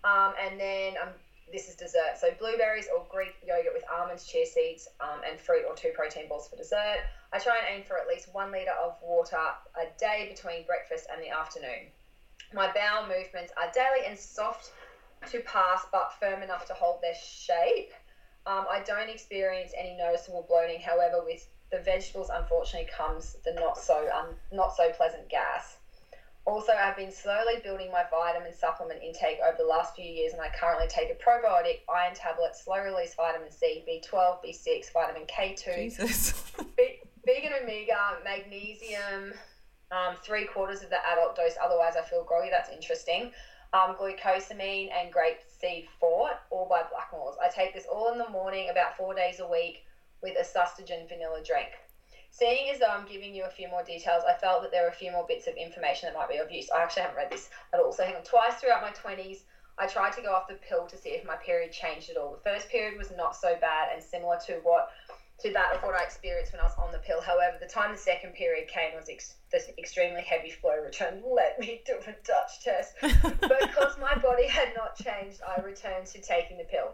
Um, and then um, this is dessert. So blueberries or Greek yogurt with almonds, chia seeds, um, and fruit or two protein balls for dessert. I try and aim for at least one liter of water a day between breakfast and the afternoon. My bowel movements are daily and soft to pass, but firm enough to hold their shape. Um, I don't experience any noticeable bloating. However, with the vegetables, unfortunately, comes the not so um, not so pleasant gas. Also, I've been slowly building my vitamin supplement intake over the last few years, and I currently take a probiotic, iron tablet, slow release vitamin C, B12, B6, vitamin K2, Jesus. *laughs* vegan omega, magnesium, um, three quarters of the adult dose. Otherwise, I feel groggy. That's interesting. Um, glucosamine and grape seed forte, all by Blackmores. I take this all in the morning, about four days a week, with a Sustagen vanilla drink. Seeing as though I'm giving you a few more details, I felt that there were a few more bits of information that might be of use. I actually haven't read this at all. So, hang on. Twice throughout my 20s, I tried to go off the pill to see if my period changed at all. The first period was not so bad and similar to what to that of what I experienced when I was on the pill. However, the time the second period came was ex- this extremely heavy flow return. *laughs* Let me do a Dutch test. *laughs* because my body had not changed, I returned to taking the pill.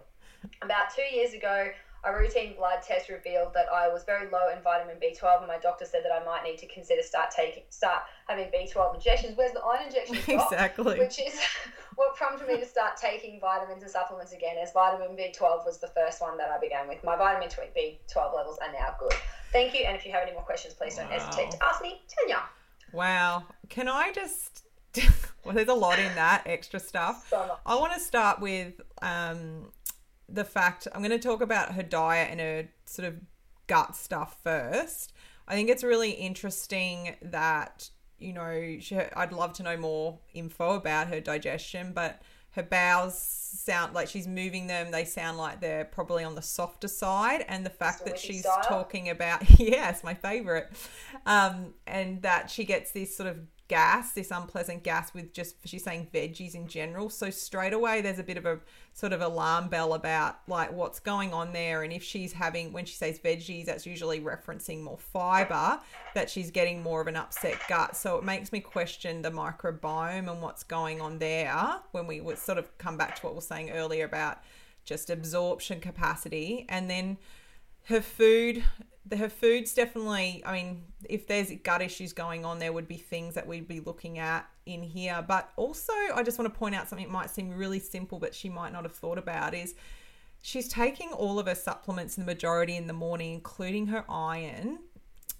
About two years ago, a routine blood test revealed that I was very low in vitamin B12, and my doctor said that I might need to consider start taking start having B12 injections. Where's the iron injections? *laughs* exactly. Which is *laughs* what prompted me to start taking vitamins and supplements again, as vitamin B12 was the first one that I began with. My vitamin B12 levels are now good. Thank you, and if you have any more questions, please don't hesitate to ask me, Tanya. Wow. Can I just *laughs* well, there's a lot in that extra stuff. I want to start with um, the fact I'm going to talk about her diet and her sort of gut stuff first. I think it's really interesting that you know she, I'd love to know more info about her digestion, but her bowels sound like she's moving them. They sound like they're probably on the softer side, and the fact that she's style. talking about *laughs* yes, my favorite, um, and that she gets this sort of gas, this unpleasant gas with just she's saying veggies in general. So straight away there's a bit of a sort of alarm bell about like what's going on there and if she's having when she says veggies that's usually referencing more fiber that she's getting more of an upset gut. So it makes me question the microbiome and what's going on there when we would sort of come back to what we were saying earlier about just absorption capacity and then her food the, her food's definitely i mean if there's gut issues going on there would be things that we'd be looking at in here. But also i just want to point out something that might seem really simple but she might not have thought about is she's taking all of her supplements in the majority in the morning including her iron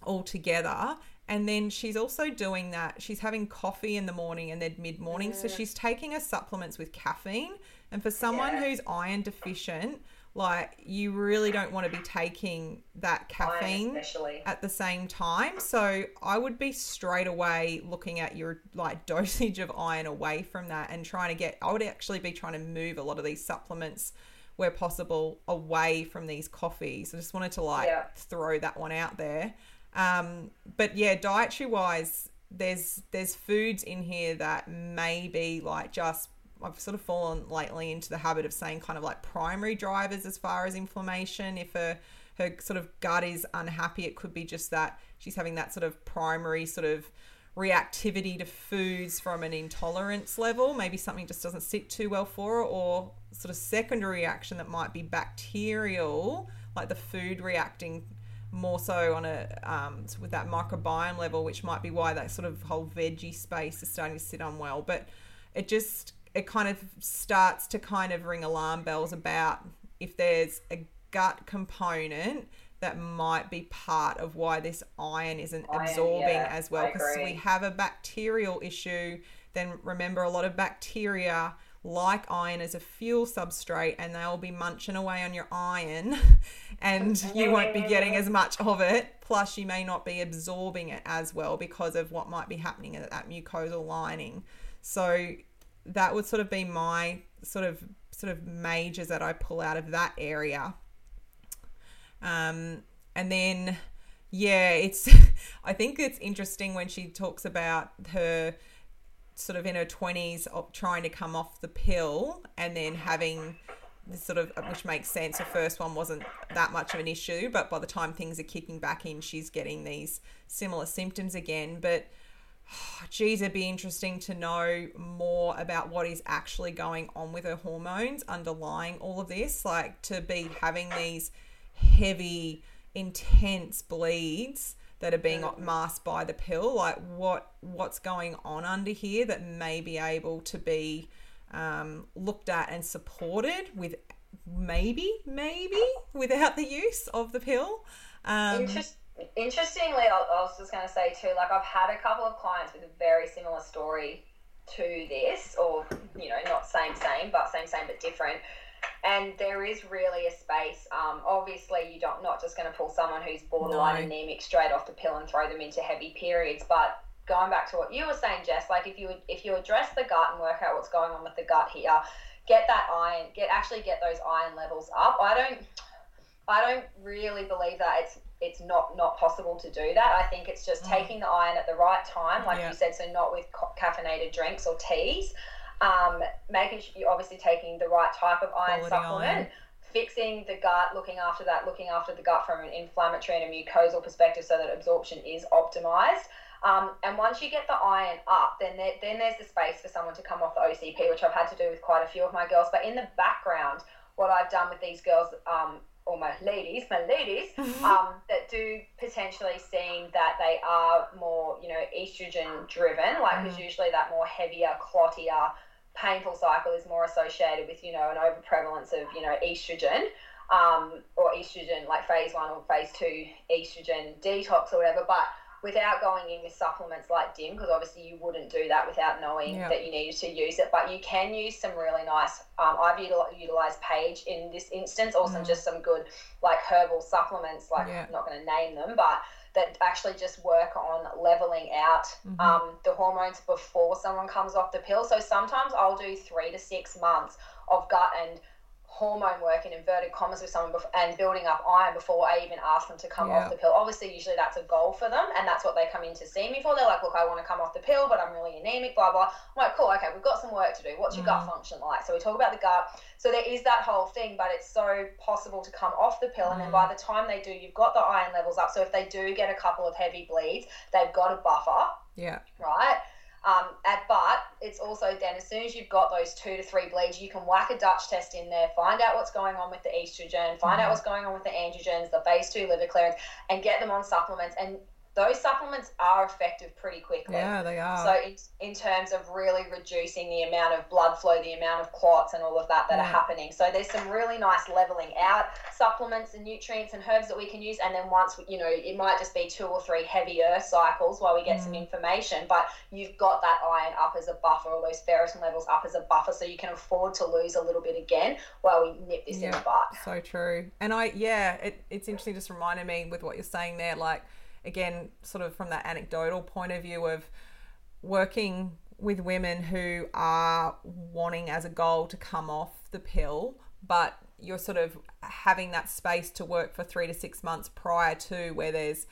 all together. And then she's also doing that she's having coffee in the morning and then mid morning so she's taking her supplements with caffeine. And for someone yeah. who's iron deficient like you really don't want to be taking that caffeine at the same time. So i would be straight away looking at your like *laughs* dosage of iron away from that and trying to get i would actually be trying to move a lot of these supplements where possible away from these coffees. I just wanted to like yeah. throw that one out there. Um, but yeah dietary wise there's there's foods in here that may be like just I've sort of fallen lately into the habit of saying kind of like primary drivers as far as inflammation. If her her sort of gut is unhappy, it could be just that she's having that sort of primary sort of reactivity to foods from an intolerance level. Maybe something just doesn't sit too well for her, or sort of secondary reaction that might be bacterial, like the food reacting more so on a um, with that microbiome level, which might be why that sort of whole veggie space is starting to sit unwell. But it just it kind of starts to kind of ring alarm bells about if there's a gut component that might be part of why this iron isn't Iron, absorbing yeah, as well. Because we have a bacterial issue then remember a lot of bacteria like iron as a fuel substrate and they'll be munching away on your iron *laughs* and *laughs* you won't be getting as much of it. Plus you may not be absorbing it as well because of what might be happening at that mucosal lining. So that would sort of be my sort of sort of majors that I pull out of that area um, and then, yeah, it's. *laughs* I think it's interesting when she talks about her sort of in her twenties of trying to come off the pill and then having this sort of which makes sense. the first one wasn't that much of an issue, but by the time things are kicking back in, she's getting these similar symptoms again. But *sighs* geez, it'd be interesting to know more about what is actually going on with her hormones underlying all of this. Like to be having these heavy, intense bleeds that are being masked by the pill. Like what what's going on under here that may be able to be um, looked at and supported with maybe maybe without the use of the pill. Um, Interest, interestingly, I, I was just going to say too, like I've had a couple of clients with a very similar story to this, or you know, not same same, but same same but different. And there is really a space. Um, obviously, you don't not just going to pull someone who's borderline No. anemic straight off the pill and throw them into heavy periods. But going back to what you were saying, Jess, like if you if you address the gut and work out what's going on with the gut here, get that iron, get actually get those iron levels up. I don't. I don't really believe that it's it's not not possible to do that. I think it's just taking the iron at the right time, like Mm. Yeah. you said. So not with caffeinated drinks or teas. Um, making sure you're obviously taking the right type of iron Quality supplement. iron. Fixing the gut, looking after that, looking after the gut from an inflammatory and a mucosal perspective, so that absorption is optimized. Um, and once you get the iron up, then there, then there's the space for someone to come off the OCP, which I've had to do with quite a few of my girls. But in the background, what I've done with these girls, um, or my ladies, my ladies, *laughs* um, that do potentially seem that they are more, you know, estrogen driven, like because usually that more heavier, clottier, painful cycle is more associated with, you know, an overprevalence of, you know, estrogen. Um, or estrogen, like phase one or phase two estrogen detox or whatever, but without going in with supplements like DIM, because obviously you wouldn't do that without knowing that you needed to use it. But you can use some really nice. Um, I've util- utilized Page in this instance, or some just some good like herbal supplements. Like. I'm not going to name them, but that actually just work on leveling out um, the hormones before someone comes off the pill. So sometimes I'll do three to six months of gut and hormone work in inverted commas with someone and building up iron before I even ask them to come Yeah. off the pill. Obviously, usually that's a goal for them, and that's what they come in to see me for. They're like, "Look, I want to come off the pill, but I'm really anemic." Blah blah. I'm like, "Cool, okay, we've got some work to do. What's your gut mm. function like?" So we talk about the gut. So there is that whole thing, but it's so possible to come off the pill, and then by mm. the time they do, you've got the iron levels up. So if they do get a couple of heavy bleeds, they've got a buffer yeah. right? Um, and, but it's also then as soon as you've got those two to three bleeds, you can whack a Dutch test in there, find out what's going on with the estrogen, find out what's going on with the androgens, the phase two liver clearance, and get them on supplements. And those supplements are effective pretty quickly. Yeah, they are. So in, in terms of really reducing the amount of blood flow, the amount of clots and all of that that are happening. So there's some really nice leveling out supplements and nutrients and herbs that we can use. And then once, we- you know, it might just be two or three heavier cycles while we get some mm. information, but you've got that iron up as a buffer or those ferritin levels up as a buffer so you can afford to lose a little bit again while we nip this in the butt. So true. And I, yeah, it, it's interesting. Just reminded me with what you're saying there, like again, sort of from that anecdotal point of view of working with women who are wanting as a goal to come off the pill, but you're sort of having that space to work for three to six months prior to where there's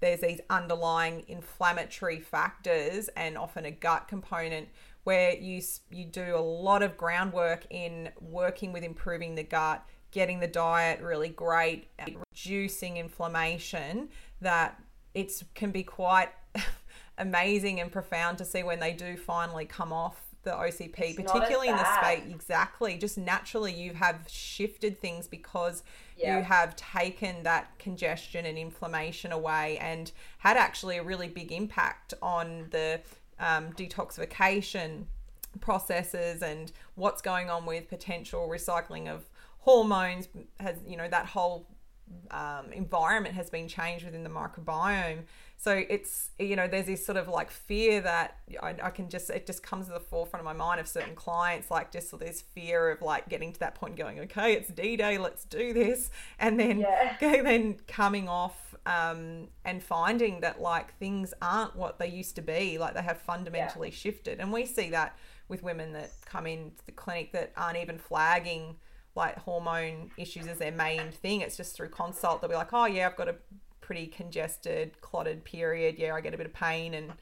there's these underlying inflammatory factors and often a gut component where you you do a lot of groundwork in working with improving the gut getting the diet really great reducing inflammation that it's can be quite *laughs* amazing and profound to see when they do finally come off the OCP, It's particularly in the space. Exactly. Just naturally, you have shifted things because Yeah. you have taken that congestion and inflammation away and had actually a really big impact on the um, detoxification processes and what's going on with potential recycling of hormones has you know that whole um, environment has been changed within the microbiome. So it's you know there's this sort of like fear that I, I, can just it just comes to the forefront of my mind of certain clients like just this fear of like getting to that point and going okay it's D Day let's do this and then yeah. *laughs* then coming off um, and finding that like things aren't what they used to be like they have fundamentally yeah. shifted and we see that with women that come into the clinic that aren't even flagging like hormone issues as their main thing. It's just through consult they'll be like, oh yeah, I've got a pretty congested, clotted period. Yeah, I get a bit of pain, and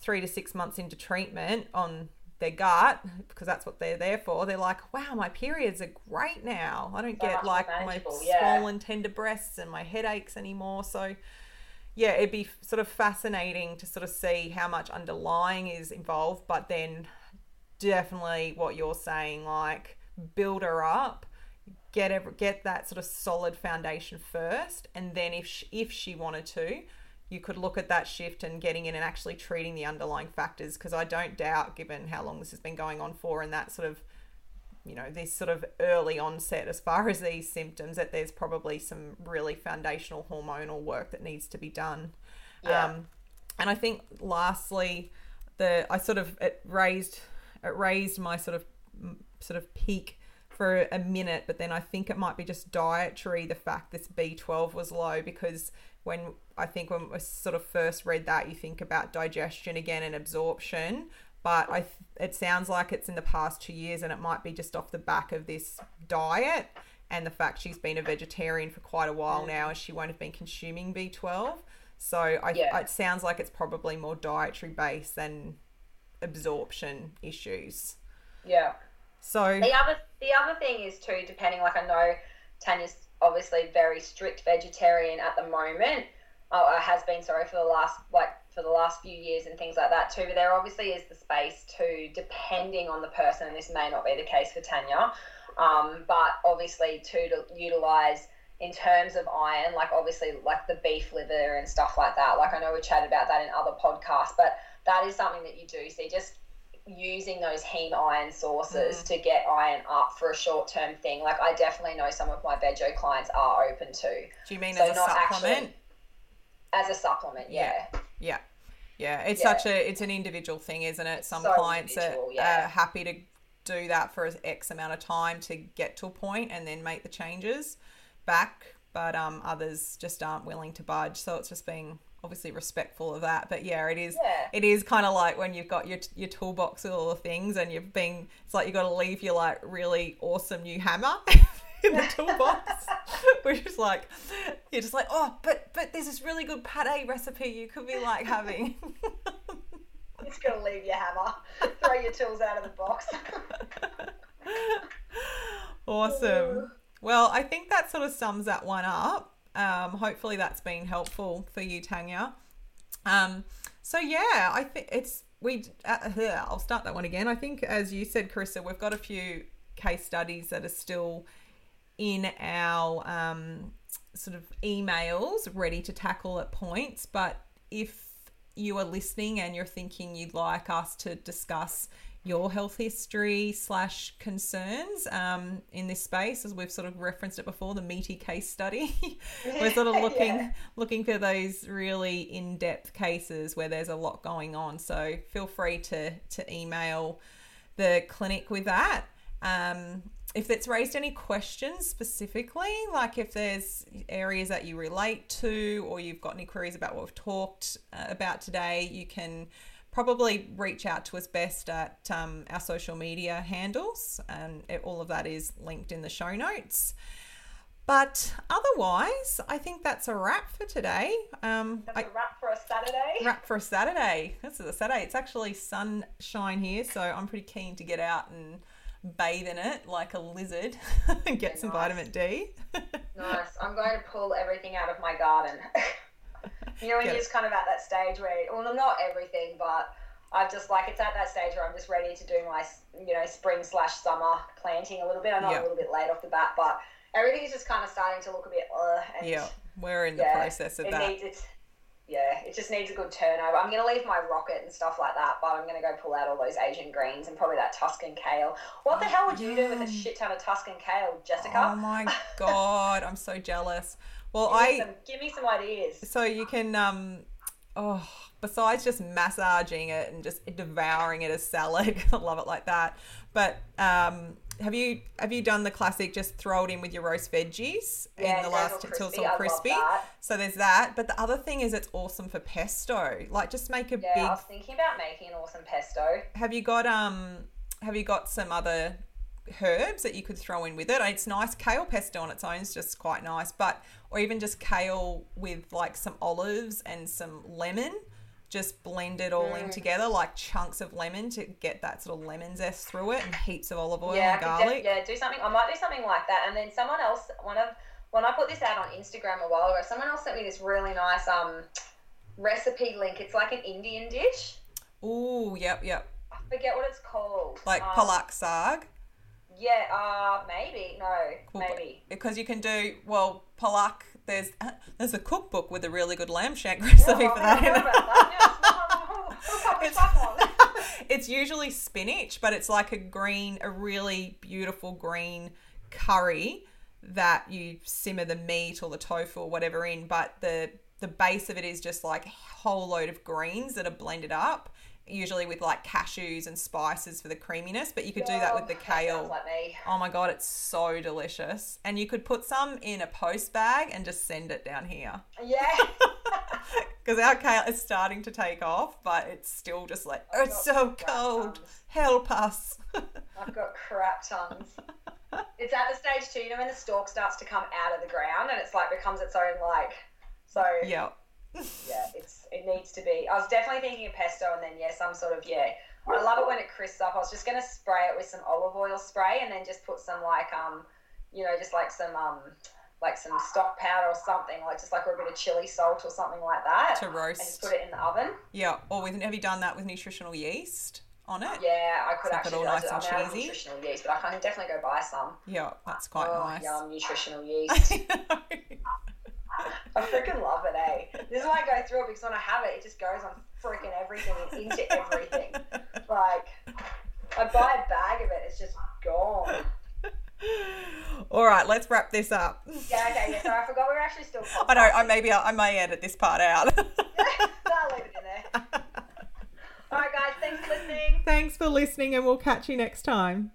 three to six months into treatment on their gut because that's what they're there for. They're like, wow, my periods are great now. I don't so get like my yeah. swollen, tender breasts and my headaches anymore. So yeah, it'd be sort of fascinating to sort of see how much underlying is involved, but then definitely what you're saying, like build her up get ever, get that sort of solid foundation first and then if she, if she wanted to you could look at that shift and getting in and actually treating the underlying factors because I don't doubt given how long this has been going on for and that sort of you know this sort of early onset as far as these symptoms that there's probably some really foundational hormonal work that needs to be done yeah. Um, and I think lastly the I sort of it raised it raised my sort of sort of pique for a minute, but then I think it might be just dietary, the fact this B12 was low, because when I think when we sort of first read that, you think about digestion again and absorption. But I, it sounds like it's in the past two years, and it might be just off the back of this diet and the fact she's been a vegetarian for quite a while mm. now, and she won't have been consuming B12. So I, yeah. it sounds like it's probably more dietary based than absorption issues. Yeah. So the other the other thing is too, depending. Like I know Tanya's obviously very strict vegetarian at the moment. Uh, has been sorry for the last like for the last few years and things like that too. But there obviously is the space to, depending on the person, and this may not be the case for Tanya, um, but obviously to utilize in terms of iron, like obviously like the beef liver and stuff like that. Like I know we chatted about that in other podcasts, but that is something that you do see. Just using those heme iron sources mm. to get iron up for a short term thing. Like I definitely know some of my veggie clients are open to. Do you mean so as a supplement? Actually, as a supplement, yeah. Yeah. Yeah. yeah. It's yeah. such a it's an individual thing, isn't it? Some so clients are, yeah. are happy to do that for X amount of time to get to a point and then make the changes back, but um, others just aren't willing to budge. So it's just being obviously respectful of that but yeah it is yeah. it is kind of like when you've got your your toolbox with all the things and you've been it's like you've got to leave your like really awesome new hammer *laughs* in the toolbox. *laughs* Which is like you're just like oh but but there's this really good pate recipe you could be like having. *laughs* You're just gonna leave your hammer. Throw your tools out of the box. Awesome. Well i think that sort of sums that one up um, hopefully that's been helpful for you, Tanya. Um, so yeah, I think it's we. Uh, I'll start that one again. I think, as you said, Carissa, we've got a few case studies that are still in our um, sort of emails ready to tackle at points. But if you are listening and you're thinking you'd like us to discuss your health history slash concerns um, in this space, as we've sort of referenced it before, the meaty case study. *laughs* We're sort of *laughs* looking yeah. looking for those really in depth cases where there's a lot going on. So feel free to to email the clinic with that. Um, if it's raised any questions specifically, like if there's areas that you relate to, or you've got any queries about what we've talked uh, about today, you can probably reach out to us best at um, our social media handles, and it, all of that is linked in the show notes. But otherwise, I think that's a wrap for today. Um, that's I, a wrap for a Saturday. Wrap for a Saturday. This is a Saturday. It's actually sunshine here, so I'm pretty keen to get out and bathe in it like a lizard *laughs* and get yeah, some nice. vitamin D. nice. I'm going to pull everything out of my garden. *laughs* You know, when you're just kind of at that stage where, well, not everything, but I've just like it's at that stage where I'm just ready to do my, you know, spring slash summer planting a little bit. I know yep. a little bit late off the bat, but everything is just kind of starting to look a bit. Uh, and yeah, we're in the yeah, process of it that. Needs, it's, yeah, it just needs a good turnover. I'm gonna leave my rocket and stuff like that, but I'm gonna go pull out all those Asian greens and probably that Tuscan kale. What the hell would you do with a shit ton of Tuscan kale, Jessica? Oh my *laughs* god, I'm so jealous. Well, give, me I some, give me some ideas. so you can um oh besides just massaging it and just devouring it as salad, *laughs* I love it like that. But um have you have you done the classic just throw it in with your roast veggies Yeah, in the last till it's all crispy? So there's that. But the other thing is it's awesome for pesto. Like just make a big. Yeah, I was thinking about making an awesome pesto. have you got um have you got some other herbs that you could throw in with it it's nice kale pesto on its own is just quite nice but or even just kale with like some olives and some lemon just blend it all Mm. in together like chunks of lemon to get that sort of lemon zest through it and heaps of olive oil yeah, and could def- garlic yeah, do something. I might do something like that. And then someone else, one of when I put this out on Instagram a while ago, someone else sent me this really nice um recipe link. It's like an Indian dish. Ooh, yep yep I forget what it's called. like um, palak sag Yeah, uh, maybe no, Cool. maybe. because you can do well palak there's *laughs* there's a cookbook with a really good lamb shank *laughs* recipe Yeah, for that in heard it. about that. It's- *laughs* it's usually spinach, but it's like a green, a really beautiful green curry that you simmer the meat or the tofu or whatever in. But the the base of it is just like a whole load of greens that are blended up, usually with like cashews and spices for the creaminess. But you could do that with the kale. like. Oh my god, it's so delicious. And you could put some in a post bag and just send it down here. Yeah. *laughs* Because our kale is starting to take off, but it's still just like, oh, it's so cold. Help us. I've got crap tons. It's at the stage too, you know, when the stalk starts to come out of the ground and it's like becomes its own like. So yeah. Yeah, it's it needs to be. I was definitely thinking of pesto and then yeah, some sort of yeah. I love it when it crisps up. I was just gonna spray it with some olive oil spray and then just put some like um, you know, just like some um, like some stock powder or something, like just like a bit of chili salt or something like that. To And roast. just put it in the oven. Yeah. Or with, have you done that with nutritional yeast on it? Yeah, I could Keep it actually. all I nice and I'm out of cheesy. nutritional yeast, but I can definitely go buy some. Yeah, that's quite oh, nice. yum, nutritional *laughs* yeast. I freaking love it, eh? This is why I go through it because when I have it, it just goes on freaking everything and into everything. Like, I buy a bag of it, it's just gone. All right, let's wrap this up. Yeah, okay, yeah, sorry, I forgot we were actually still I know. I maybe I, I may edit this part out. *laughs* I'll leave it in there. Alright, guys, thanks for listening. Thanks for listening, and we'll catch you next time.